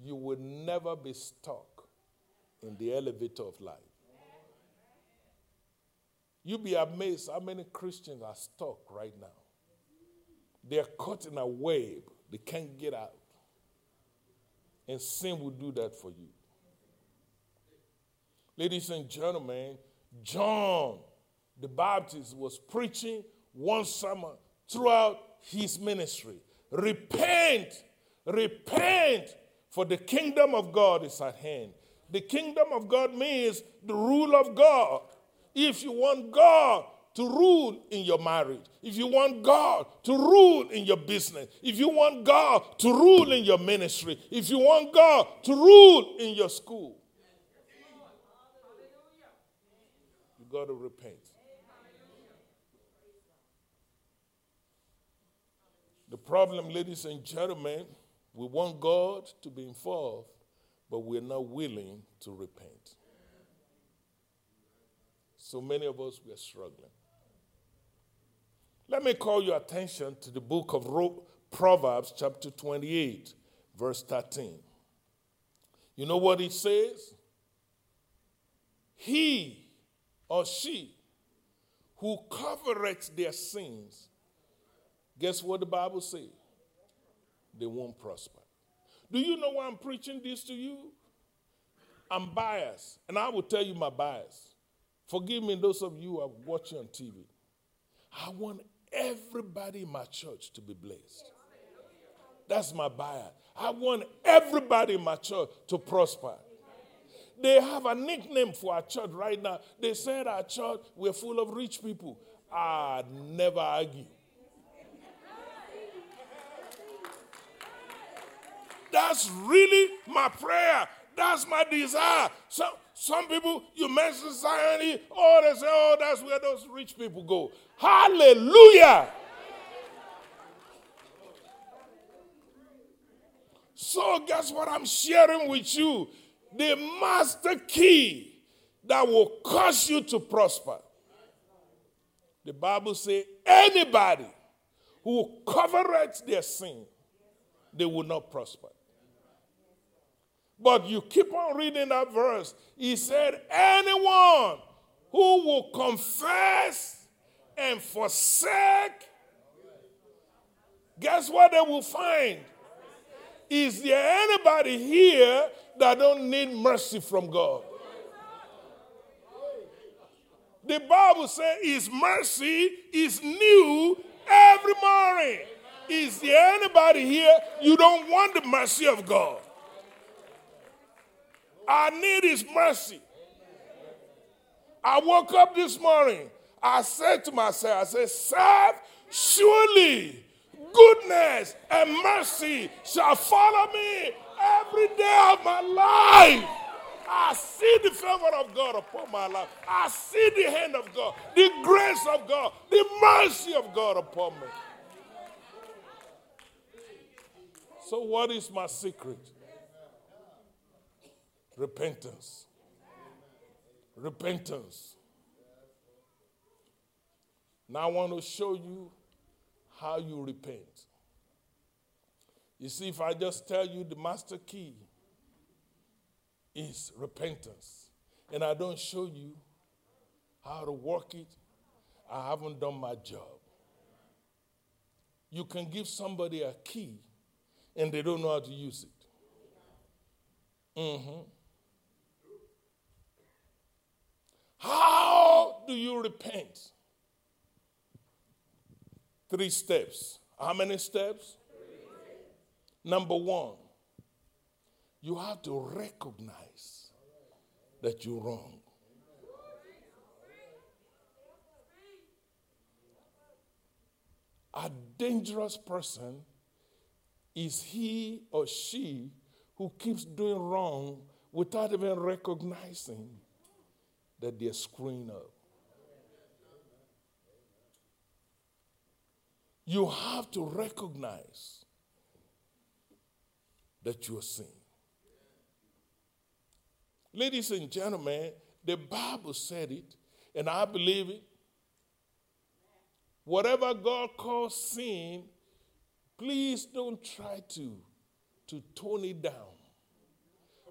you will never be stuck in the elevator of life. You'll be amazed how many Christians are stuck right now. They're caught in a web, they can't get out. And sin will do that for you. Ladies and gentlemen, John the Baptist was preaching one summer throughout his ministry. Repent, repent, for the kingdom of God is at hand. The kingdom of God means the rule of God. If you want God to rule in your marriage, if you want God to rule in your business, if you want God to rule in your ministry, if you want God to rule in your school, you got to repent. The problem, ladies and gentlemen, we want God to be involved, but we're not willing to repent. So many of us, we are struggling. Let me call your attention to the book of Proverbs, chapter 28, verse 13. You know what it says? He or she who covereth their sins Guess what the Bible says? They won't prosper. Do you know why I'm preaching this to you? I'm biased, and I will tell you my bias. Forgive me, those of you who are watching on TV. I want everybody in my church to be blessed. That's my bias. I want everybody in my church to prosper. They have a nickname for our church right now. They said our church, we're full of rich people. I never argue. That's really my prayer. That's my desire. So, some people, you mention Zion, oh, they say, oh, that's where those rich people go. Hallelujah. So, guess what I'm sharing with you? The master key that will cause you to prosper. The Bible says anybody who covers their sin, they will not prosper. But you keep on reading that verse. He said, Anyone who will confess and forsake, guess what they will find? Is there anybody here that don't need mercy from God? The Bible says his mercy is new every morning. Is there anybody here you don't want the mercy of God? I need His mercy. I woke up this morning. I said to myself, I said, serve surely goodness and mercy shall follow me every day of my life. I see the favor of God upon my life. I see the hand of God, the grace of God, the mercy of God upon me. So, what is my secret? Repentance. Repentance. Now, I want to show you how you repent. You see, if I just tell you the master key is repentance, and I don't show you how to work it, I haven't done my job. You can give somebody a key and they don't know how to use it. Mm-hmm. How do you repent? Three steps. How many steps? Number one, you have to recognize that you're wrong. A dangerous person is he or she who keeps doing wrong without even recognizing that they're screwing up. You have to recognize that you are sinning. Ladies and gentlemen, the Bible said it, and I believe it. Whatever God calls sin, please don't try to, to tone it down.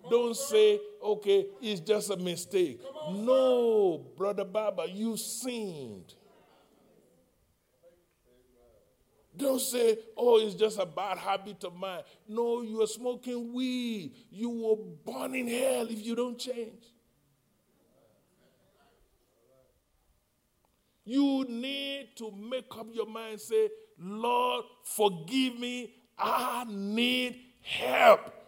Don't say, okay, it's just a mistake. No, Brother Baba, you sinned. Don't say, oh, it's just a bad habit of mine. No, you are smoking weed. You will burn in hell if you don't change. You need to make up your mind say, Lord, forgive me. I need help.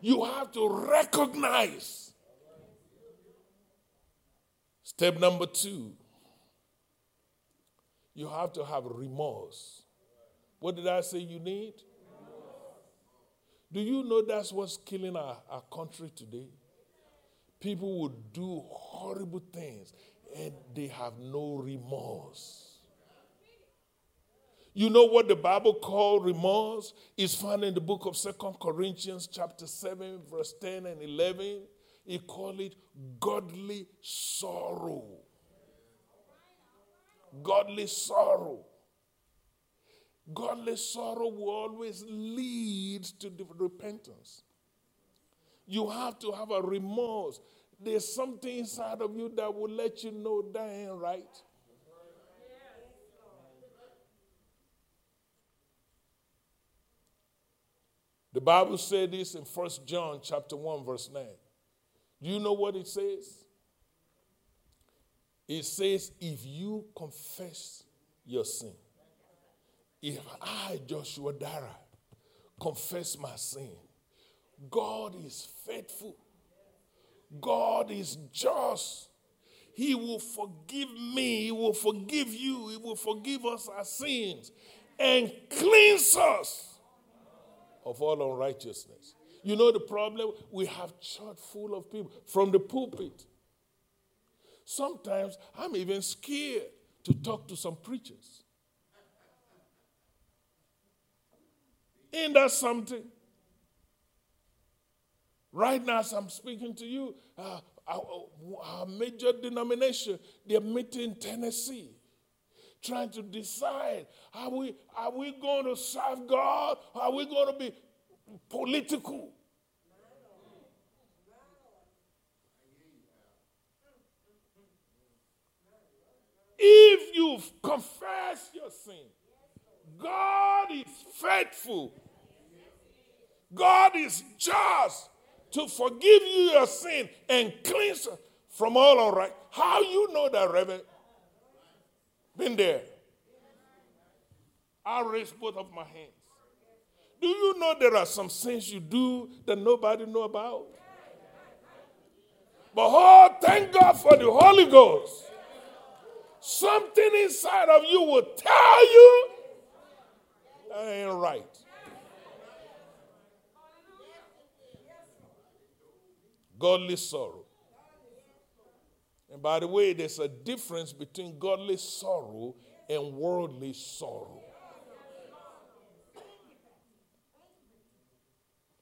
You have to recognize. Step number two you have to have remorse. What did I say you need? Do you know that's what's killing our, our country today? People would do horrible things and they have no remorse. You know what the Bible called remorse is found in the book of Second Corinthians chapter 7 verse 10 and 11. He called it godly sorrow godly sorrow. Godly sorrow will always lead to repentance. You have to have a remorse. There's something inside of you that will let you know that ain't right. The Bible said this in 1 John chapter 1 verse 9. Do you know what it says? It says, if you confess your sin, if I, Joshua Dara, confess my sin, God is faithful. God is just. He will forgive me. He will forgive you. He will forgive us our sins and cleanse us of all unrighteousness. You know the problem? We have church full of people from the pulpit. Sometimes I'm even scared to talk to some preachers. Ain't that something? Right now, as I'm speaking to you, uh, our, our major denomination, they're meeting in Tennessee, trying to decide are we, are we going to serve God? Are we going to be political? If you confess your sin, God is faithful. God is just to forgive you your sin and cleanse from all unright. How you know that, Reverend? Been there. I raise both of my hands. Do you know there are some sins you do that nobody know about? But oh, thank God for the Holy Ghost. Something inside of you will tell you that ain't right. Godly sorrow. And by the way, there's a difference between godly sorrow and worldly sorrow.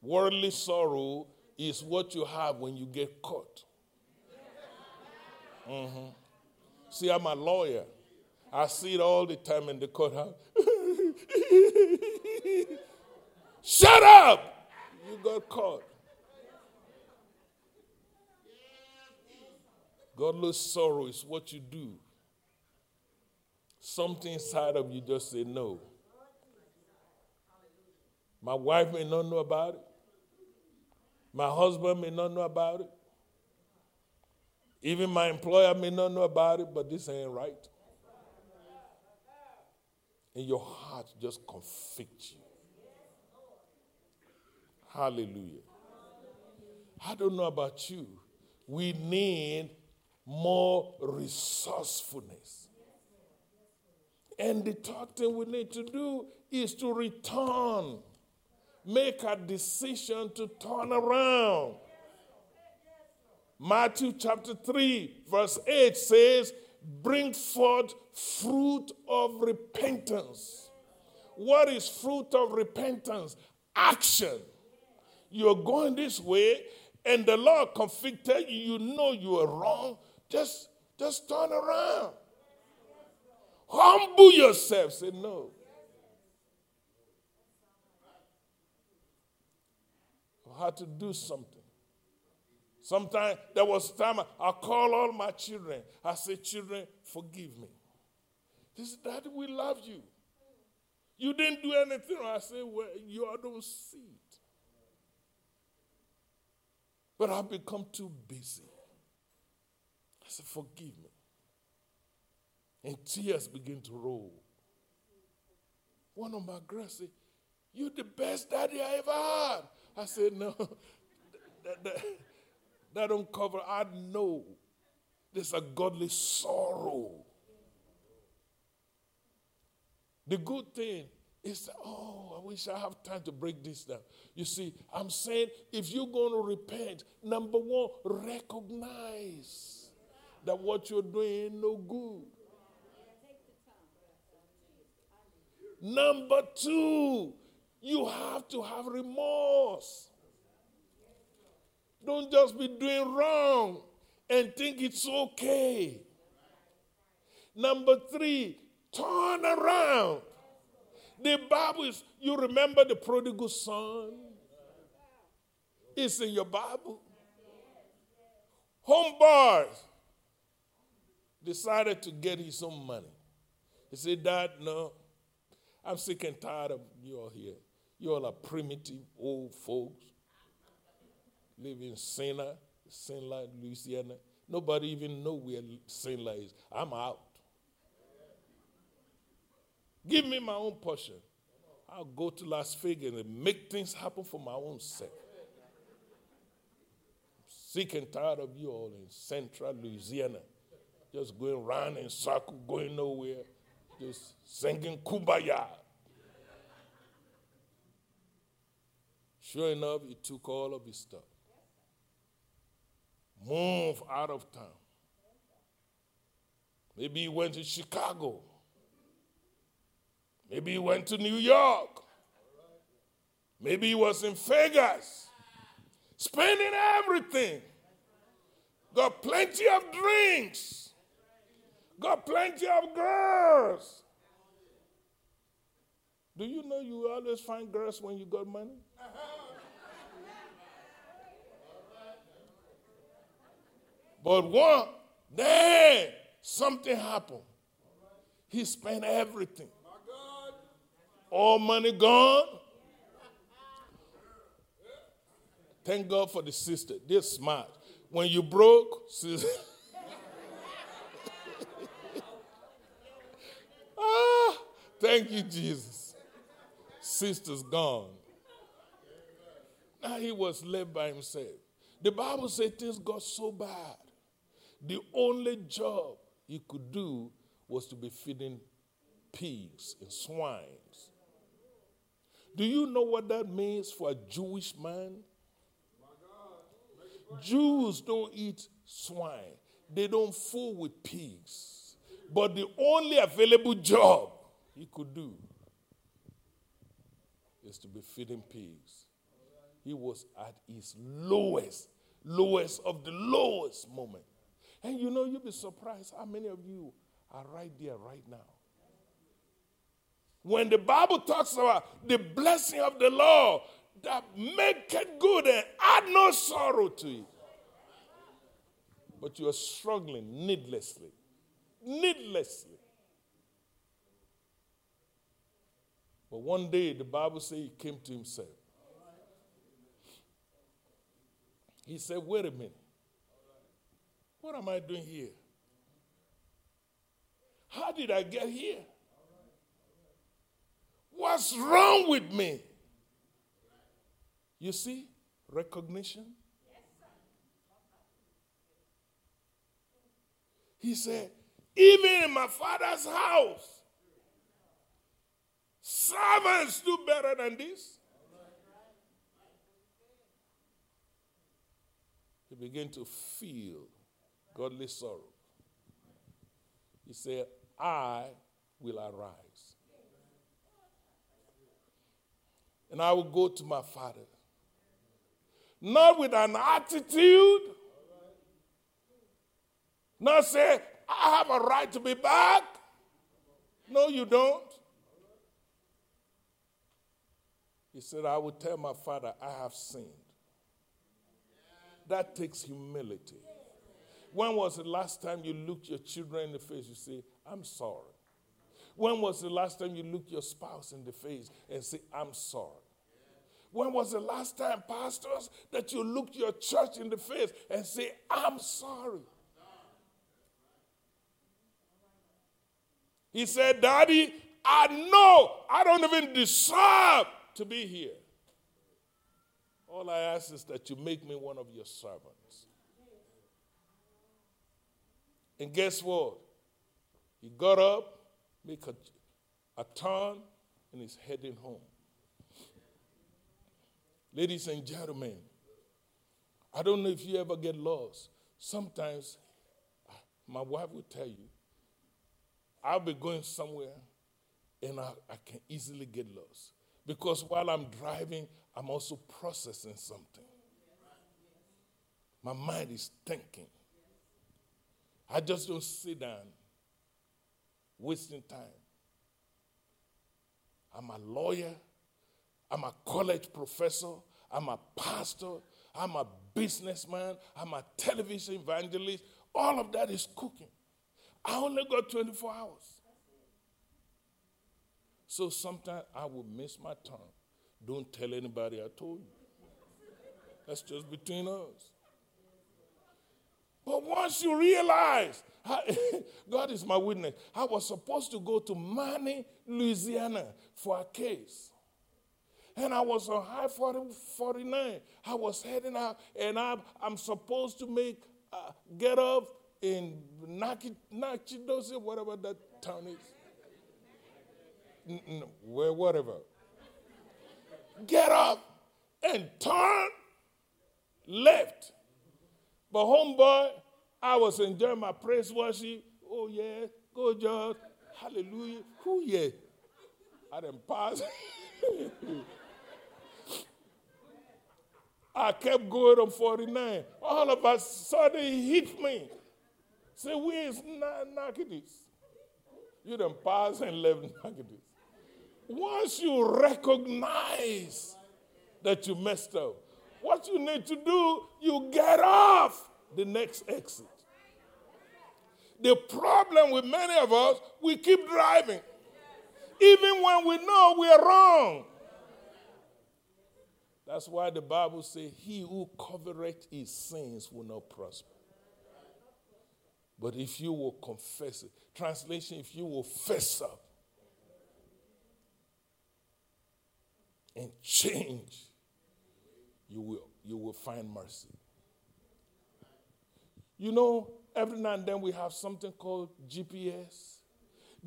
Worldly sorrow is what you have when you get caught. Mm-hmm. See, I'm a lawyer. I see it all the time in the courthouse. Shut up! You got caught. Godless sorrow is what you do. Something inside of you just say no. My wife may not know about it. My husband may not know about it. Even my employer may not know about it, but this ain't right. And your heart just convicts you. Hallelujah. I don't know about you. We need more resourcefulness. And the third thing we need to do is to return make a decision to turn around. Matthew chapter 3, verse 8 says, Bring forth fruit of repentance. What is fruit of repentance? Action. You're going this way, and the Lord convicted you, you know you are wrong. Just, just turn around. Humble yourself. Say, No. I had to do something. Sometimes there was time I, I call all my children. I say, children, forgive me. This Daddy, we love you. You didn't do anything. I say, well, you don't see it. But I've become too busy. I said, forgive me. And tears begin to roll. One of my girls said, You're the best daddy I ever had. I said, no, that, that, that don't cover. I know there's a godly sorrow. The good thing is, oh, I wish I have time to break this down. You see, I'm saying if you're going to repent, number one, recognize that what you're doing ain't no good. Number two, you have to have remorse. Don't just be doing wrong and think it's okay. Number three, turn around. The Bible is, you remember the prodigal son? It's in your Bible. Homeboy decided to get his own money. He said, Dad, no, I'm sick and tired of you all here. You all are primitive old folks. Live in Saint Saint Louisiana. Nobody even know where Saint is. I'm out. Give me my own portion. I'll go to Las Vegas and make things happen for my own sake. I'm sick and tired of you all in central Louisiana. Just going round in circle, going nowhere. Just singing kumbaya. Sure enough, he took all of his stuff. Move out of town. Maybe he went to Chicago. Maybe he went to New York. Maybe he was in Vegas. Spending everything. Got plenty of drinks. Got plenty of girls. Do you know you always find girls when you got money? But one, then something happened. He spent everything. All money gone. Thank God for the sister. They're smart. When you broke, sister. Thank you, Jesus. Sister's gone. Now he was left by himself. The Bible said things got so bad. The only job he could do was to be feeding pigs and swines. Do you know what that means for a Jewish man? Jews don't eat swine, they don't fool with pigs. But the only available job he could do is to be feeding pigs. He was at his lowest, lowest of the lowest moment. And you know, you'll be surprised how many of you are right there right now. When the Bible talks about the blessing of the Lord that make it good and add no sorrow to it, but you are struggling needlessly, needlessly. But one day the Bible says he came to himself. He said, Wait a minute. What am I doing here? How did I get here? What's wrong with me? You see, recognition. He said, even in my father's house, servants do better than this. He began to feel godly sorrow. He said, I will arise. And I will go to my father. Not with an attitude, not say, I have a right to be back. No, you don't. He said, I will tell my father, I have sinned. That takes humility. When was the last time you looked your children in the face? You say, I'm sorry. When was the last time you looked your spouse in the face and say, I'm sorry? When was the last time, pastors, that you looked your church in the face and say, I'm sorry? He said, Daddy, I know I don't even deserve to be here. All I ask is that you make me one of your servants. And guess what? He got up, make a, a turn, and he's heading home. Ladies and gentlemen, I don't know if you ever get lost. Sometimes ah, my wife will tell you, I'll be going somewhere and I, I can easily get lost. Because while I'm driving, I'm also processing something. My mind is thinking. I just don't sit down wasting time. I'm a lawyer. I'm a college professor. I'm a pastor. I'm a businessman. I'm a television evangelist. All of that is cooking. I only got 24 hours. So sometimes I will miss my turn. Don't tell anybody I told you. That's just between us. But once you realize, God is my witness, I was supposed to go to Many, Louisiana for a case. And I was on High 40, 49. I was heading out, and I'm, I'm supposed to make, uh, get off in Nacogdoches, whatever that town is where whatever. Get up and turn left. But homeboy, I was enjoying my praise worship. Oh yeah, go George. Hallelujah. Who yeah? I didn't pass. I kept going on 49. All of a sudden he hit me. Say, where's Nacogdoches? You done pass and left Nacogdoches. Once you recognize that you messed up, what you need to do, you get off the next exit. The problem with many of us, we keep driving, even when we know we are wrong. That's why the Bible says, He who covereth his sins will not prosper. But if you will confess it, translation, if you will fess up, and change, you will, you will find mercy. You know, every now and then we have something called GPS.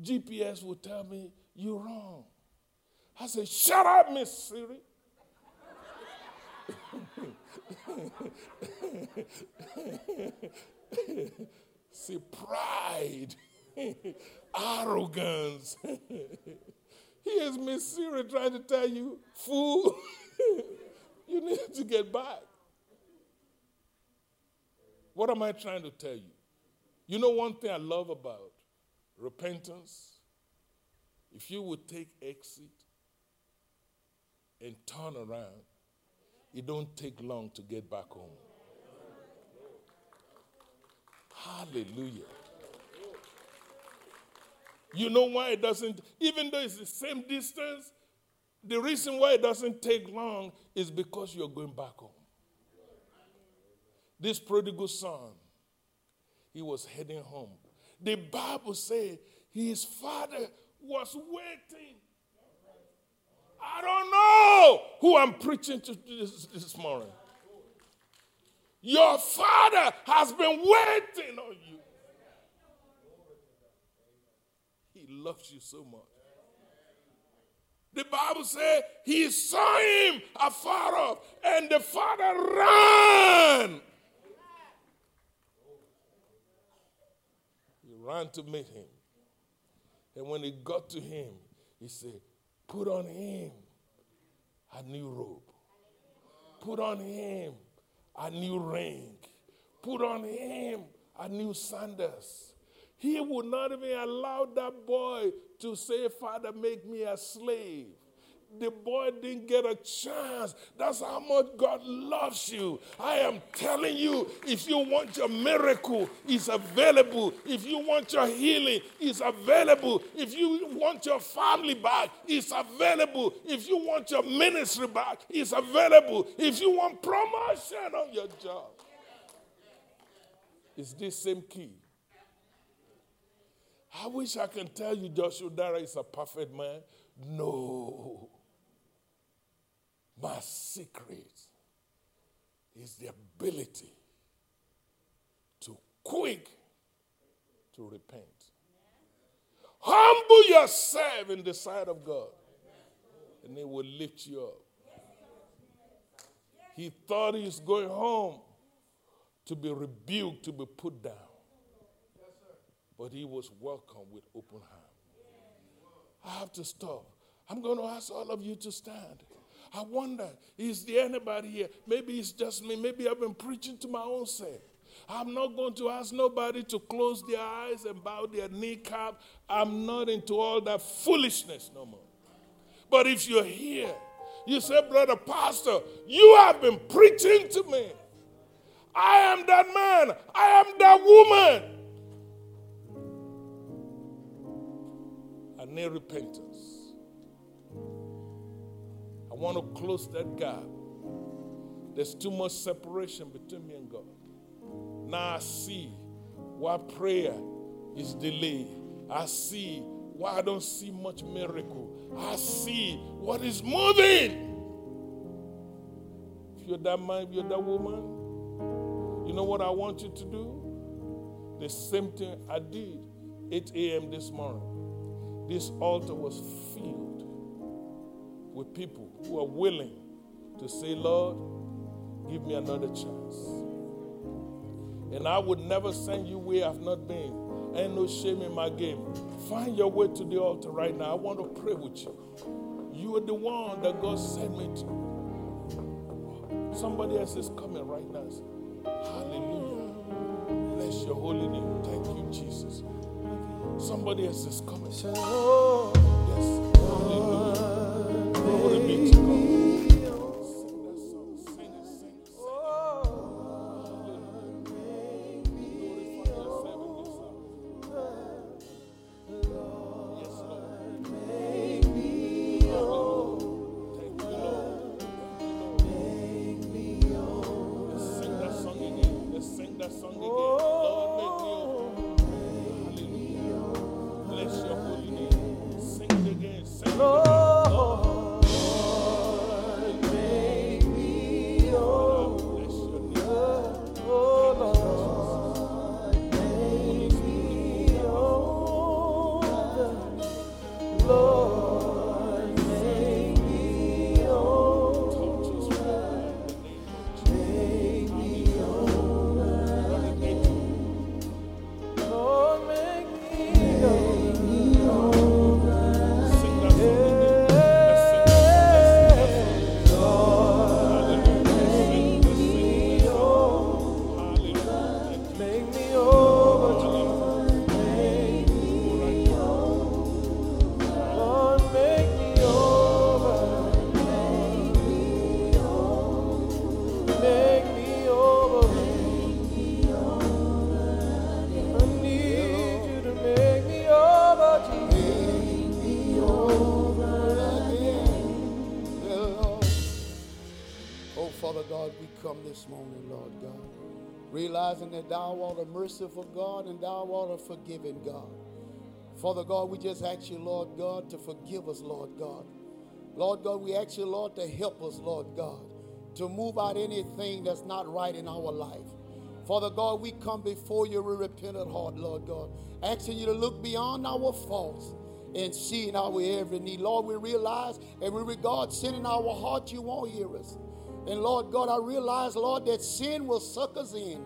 GPS will tell me, you're wrong. I say, shut up, Miss Siri. See, pride, arrogance. Here's Miss Siri trying to tell you, fool, you need to get back. What am I trying to tell you? You know, one thing I love about repentance? If you would take exit and turn around, it don't take long to get back home. Hallelujah. You know why it doesn't, even though it's the same distance, the reason why it doesn't take long is because you're going back home. This prodigal son, he was heading home. The Bible said his father was waiting. I don't know who I'm preaching to this, this morning. Your father has been waiting on you. He loves you so much. The Bible says he saw him afar off, and the father ran. He ran to meet him. And when he got to him, he said, Put on him a new robe. Put on him a new ring. Put on him a new sandals. He would not even allow that boy to say, Father, make me a slave the boy didn't get a chance. That's how much God loves you. I am telling you, if you want your miracle, it's available. If you want your healing, it's available. If you want your family back, it's available. If you want your ministry back, it's available. If you want promotion on your job, it's this same key. I wish I can tell you Joshua Dara is a perfect man. No. My secret is the ability to quick to repent. Humble yourself in the sight of God, and it will lift you up. He thought he was going home to be rebuked, to be put down. But he was welcome with open hand. I have to stop. I'm going to ask all of you to stand. I wonder, is there anybody here? Maybe it's just me. Maybe I've been preaching to my own self. I'm not going to ask nobody to close their eyes and bow their kneecap. I'm not into all that foolishness no more. But if you're here, you say, Brother Pastor, you have been preaching to me. I am that man. I am that woman. Need repentance I want to close that gap. There's too much separation between me and God. Now I see why prayer is delayed. I see why I don't see much miracle. I see what is moving. If you're that man, if you're that woman, you know what I want you to do? The same thing I did 8 a.m. this morning. This altar was filled with people who are willing to say, Lord, give me another chance. And I would never send you where I've not been. Ain't no shame in my game. Find your way to the altar right now. I want to pray with you. You are the one that God sent me to. Somebody else is coming right now. Hallelujah. Bless your holy name. Thank. Somebody else is coming. Oh. Thou art a merciful God and Thou art a forgiving God. Father God, we just ask you, Lord God, to forgive us, Lord God. Lord God, we ask you, Lord, to help us, Lord God, to move out anything that's not right in our life. Father God, we come before you with repentant heart, Lord God, asking you to look beyond our faults and seeing our every need. Lord, we realize and we regard sin in our heart, you won't hear us. And Lord God, I realize, Lord, that sin will suck us in.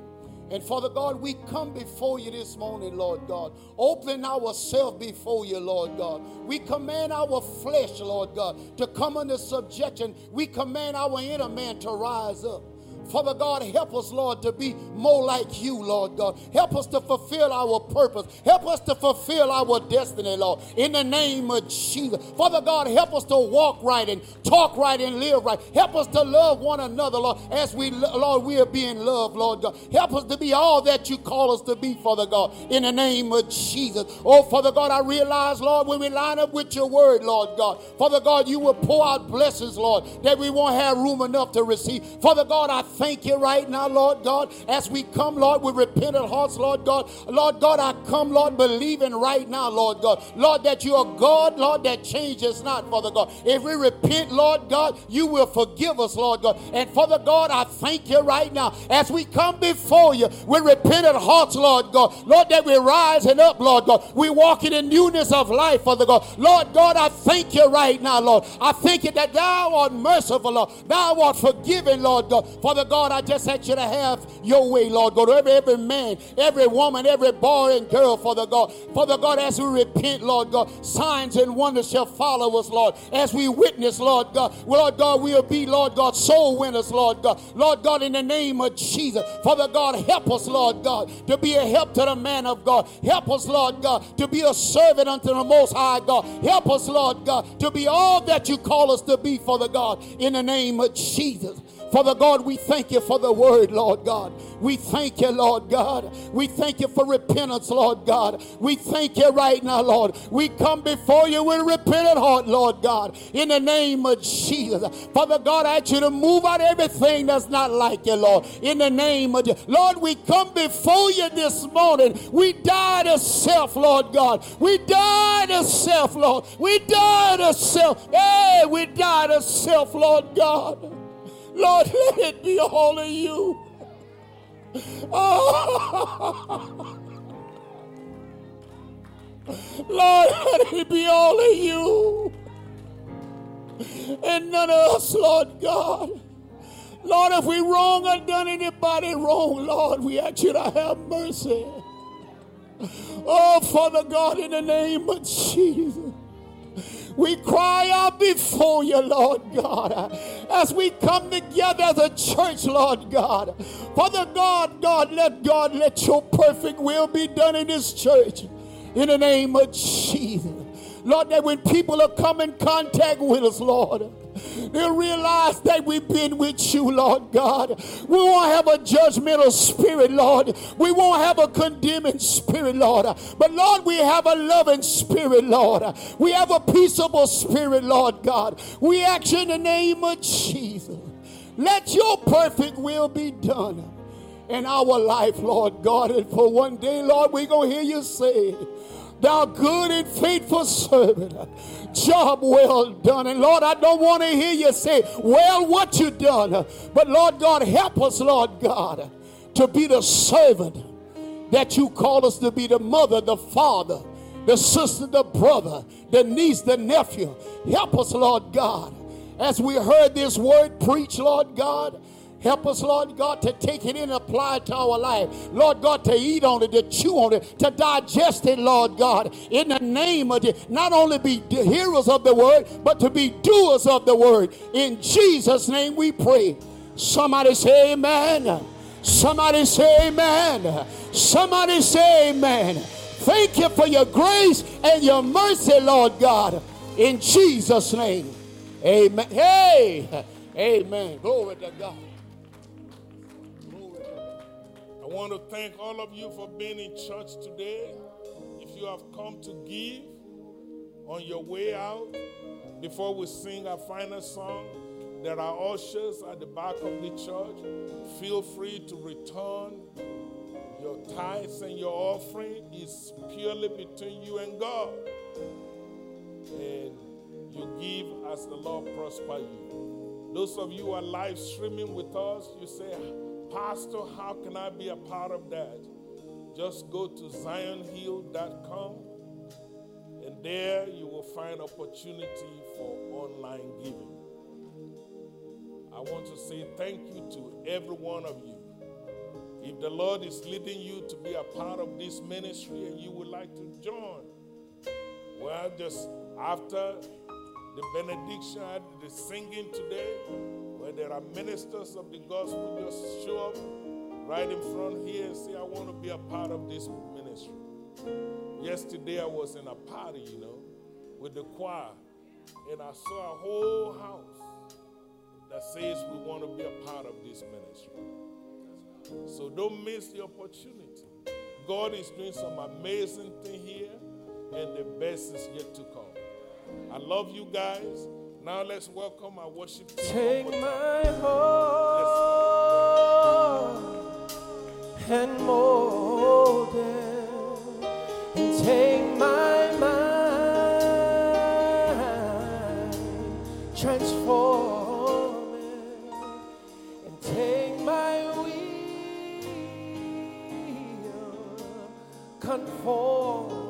And Father God, we come before you this morning, Lord God, Open ourselves before you, Lord God. We command our flesh, Lord God, to come under subjection. We command our inner man to rise up. Father God, help us, Lord, to be more like you, Lord God. Help us to fulfill our purpose. Help us to fulfill our destiny, Lord, in the name of Jesus. Father God, help us to walk right and talk right and live right. Help us to love one another, Lord, as we, Lord, we are being loved, Lord God. Help us to be all that you call us to be, Father God, in the name of Jesus. Oh, Father God, I realize, Lord, when we line up with your word, Lord God, Father God, you will pour out blessings, Lord, that we won't have room enough to receive. Father God, I thank you right now, Lord God, as we come, Lord, with repentant hearts, Lord God. Lord God, I come, Lord, believing right now, Lord God. Lord, that you are God, Lord, that changes not, Father God. If we repent, Lord God, you will forgive us, Lord God. And Father God, I thank you right now as we come before you with repentant hearts, Lord God. Lord, that we're rising up, Lord God. We're walking in newness of life, Father God. Lord God, I thank you right now, Lord. I thank you that thou art merciful, Lord. Thou art forgiving, Lord God. Father God, I just ask you to have your way, Lord God. Every, every man, every woman, every boy and girl, Father God. Father God, as we repent, Lord God, signs and wonders shall follow us, Lord. As we witness, Lord God, Lord God, we'll be, Lord God, soul winners, Lord God. Lord God, in the name of Jesus, Father God, help us, Lord God, to be a help to the man of God. Help us, Lord God, to be a servant unto the Most High God. Help us, Lord God, to be all that you call us to be, Father God, in the name of Jesus. Father God, we thank you for the word, Lord God. We thank you, Lord God. We thank you for repentance, Lord God. We thank you right now, Lord. We come before you with a repentant heart, Lord God, in the name of Jesus. Father God, I ask you to move out everything that's not like you, Lord, in the name of Jesus. Lord, we come before you this morning. We died to self, Lord God. We died to self, Lord. We died to self. Hey, we died to self, Lord God. Lord, let it be all of you. Oh. Lord, let it be all of you. And none of us, Lord God. Lord, if we wrong or done anybody wrong, Lord, we ask you to have mercy. Oh, Father God, in the name of Jesus. We cry out before you, Lord God, as we come together as a church, Lord God. Father God, God, let God let your perfect will be done in this church. In the name of Jesus. Lord, that when people are come in contact with us, Lord, They'll realize that we've been with you, Lord God. We won't have a judgmental spirit, Lord. We won't have a condemning spirit, Lord. But Lord, we have a loving spirit, Lord. We have a peaceable spirit, Lord God. We ask in the name of Jesus. Let your perfect will be done in our life, Lord God. And for one day, Lord, we're going to hear you say, Thou good and faithful servant job well done. And Lord, I don't want to hear you say, well, what you done. But Lord God, help us, Lord God, to be the servant that you call us to be the mother, the father, the sister, the brother, the niece, the nephew. Help us, Lord God, as we heard this word preached, Lord God. Help us, Lord God, to take it and apply it to our life. Lord God, to eat on it, to chew on it, to digest it, Lord God, in the name of it. Not only be the hearers of the word, but to be doers of the word. In Jesus' name we pray. Somebody say amen. Somebody say amen. Somebody say amen. Thank you for your grace and your mercy, Lord God. In Jesus' name. Amen. Hey, amen. Glory to God. Want to thank all of you for being in church today. If you have come to give on your way out, before we sing our final song, There are ushers at the back of the church. Feel free to return your tithes and your offering. It's purely between you and God. And you give as the Lord prosper you. Those of you who are live streaming with us, you say, Pastor, how can I be a part of that? Just go to zionhill.com and there you will find opportunity for online giving. I want to say thank you to every one of you. If the Lord is leading you to be a part of this ministry and you would like to join, well, just after the benediction, the singing today, where there are ministers of the gospel, just show up right in front here and say, I want to be a part of this ministry. Yesterday, I was in a party, you know, with the choir, and I saw a whole house that says we want to be a part of this ministry. So don't miss the opportunity. God is doing some amazing thing here, and the best is yet to come. I love you guys. Now let's welcome our worship team. Take my heart and mold it, and take my mind, transform it, and take my will, conform